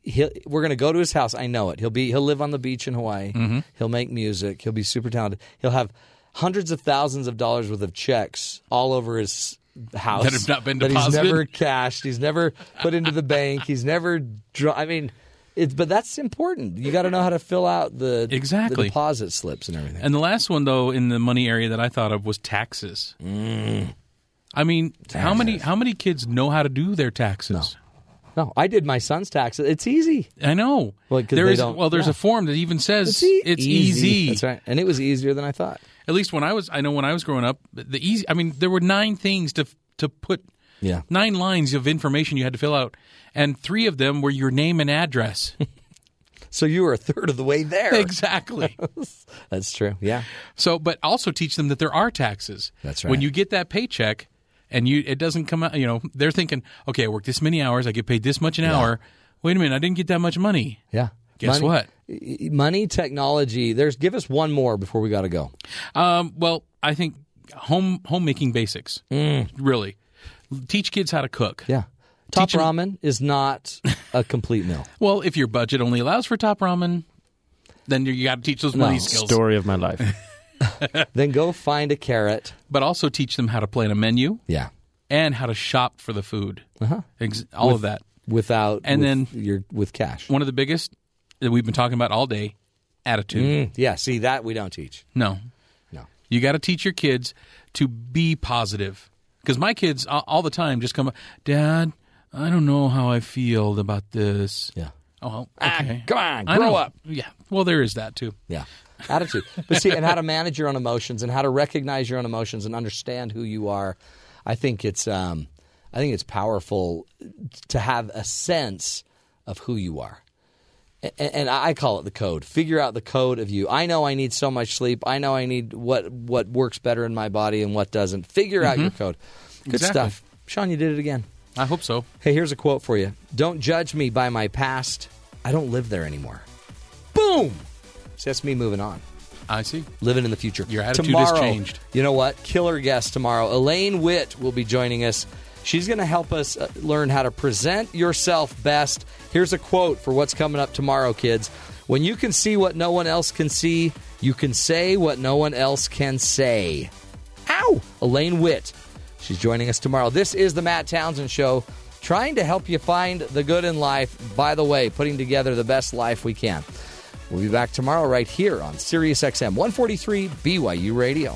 he'll, we're going to go to his house. I know it. He'll be he'll live on the beach in Hawaii. Mm-hmm. He'll make music. He'll be super talented. He'll have hundreds of thousands of dollars worth of checks all over his house That have not been that he's deposited? never cashed. He's never put into the bank. He's never. Draw, I mean. It's, but that's important. You got to know how to fill out the Exactly. the deposit slips and everything. And the last one, though, in the money area that I thought of was taxes. Mm. I mean, how many how many kids know how to do their taxes? no, I did my son's taxes. It's easy. I know. Well, 'cause there is well, there's yeah. a form that even says It's, e- it's easy. That's right, and it was easier than I thought. At least when I was, I know when I was growing up, the easy. I mean, there were nine things to to put. Yeah. Nine lines of information you had to fill out, and three of them were your name and address. So you were a third of the way there. exactly. That's true. Yeah. So, but also teach them that there are taxes. That's right. When you get that paycheck, and you it doesn't come out, you know, they're thinking, okay, I work this many hours, I get paid this much an hour. Wait a minute, I didn't get that much money. Yeah. Guess Money- what? Money, technology. There's. Give us one more before we got to go. Um, well, I think home homemaking basics. Really, teach kids how to cook. Mm. Yeah. Top Teach 'em- ramen is not a complete meal. Well, if your budget only allows for top ramen, then you got to teach those money No. skills. Story of my life. then go find a carrot. But also teach them how to plan a menu Yeah. and how to shop for the food. Uh-huh. Ex- all of that. Without And with then- your with cash. One of the biggest that we've been talking about all day: attitude. Mm, yeah. See that we don't teach. No, No. you got to teach your kids to be positive. Because my kids all, the time just come, Dad, I don't know how I feel about this. Yeah. Oh, Ah, okay. come on, grow up. Yeah. Well, there is that too. Yeah. attitude. But see, and how to manage your own emotions and how to recognize your own emotions and understand who you are. I think it's um, I think it's powerful to have a sense of who you are. And I call it the code. Figure out the code of you. I know I need so much sleep. I know I need what what works better in my body and what doesn't. Figure out mm-hmm. your code. Good Exactly. stuff. Sean, you did it again. I hope so. Hey, here's a quote for you. Don't judge me by my past. I don't live there anymore. Boom! That's me moving on. I see. Living in the future. Your attitude has changed. You know what? Killer guest tomorrow. Elaine Witt will be joining us. She's going to help us uh, learn how to present yourself best. Here's a quote for what's coming up tomorrow, kids. When you can see what no one else can see, you can say what no one else can say. Ow! Elaine Witt. She's joining us tomorrow. This is the Matt Townsend Show, trying to help you find the good in life. By the way, putting together the best life we can. We'll be back tomorrow right here on Sirius XM 143 BYU Radio.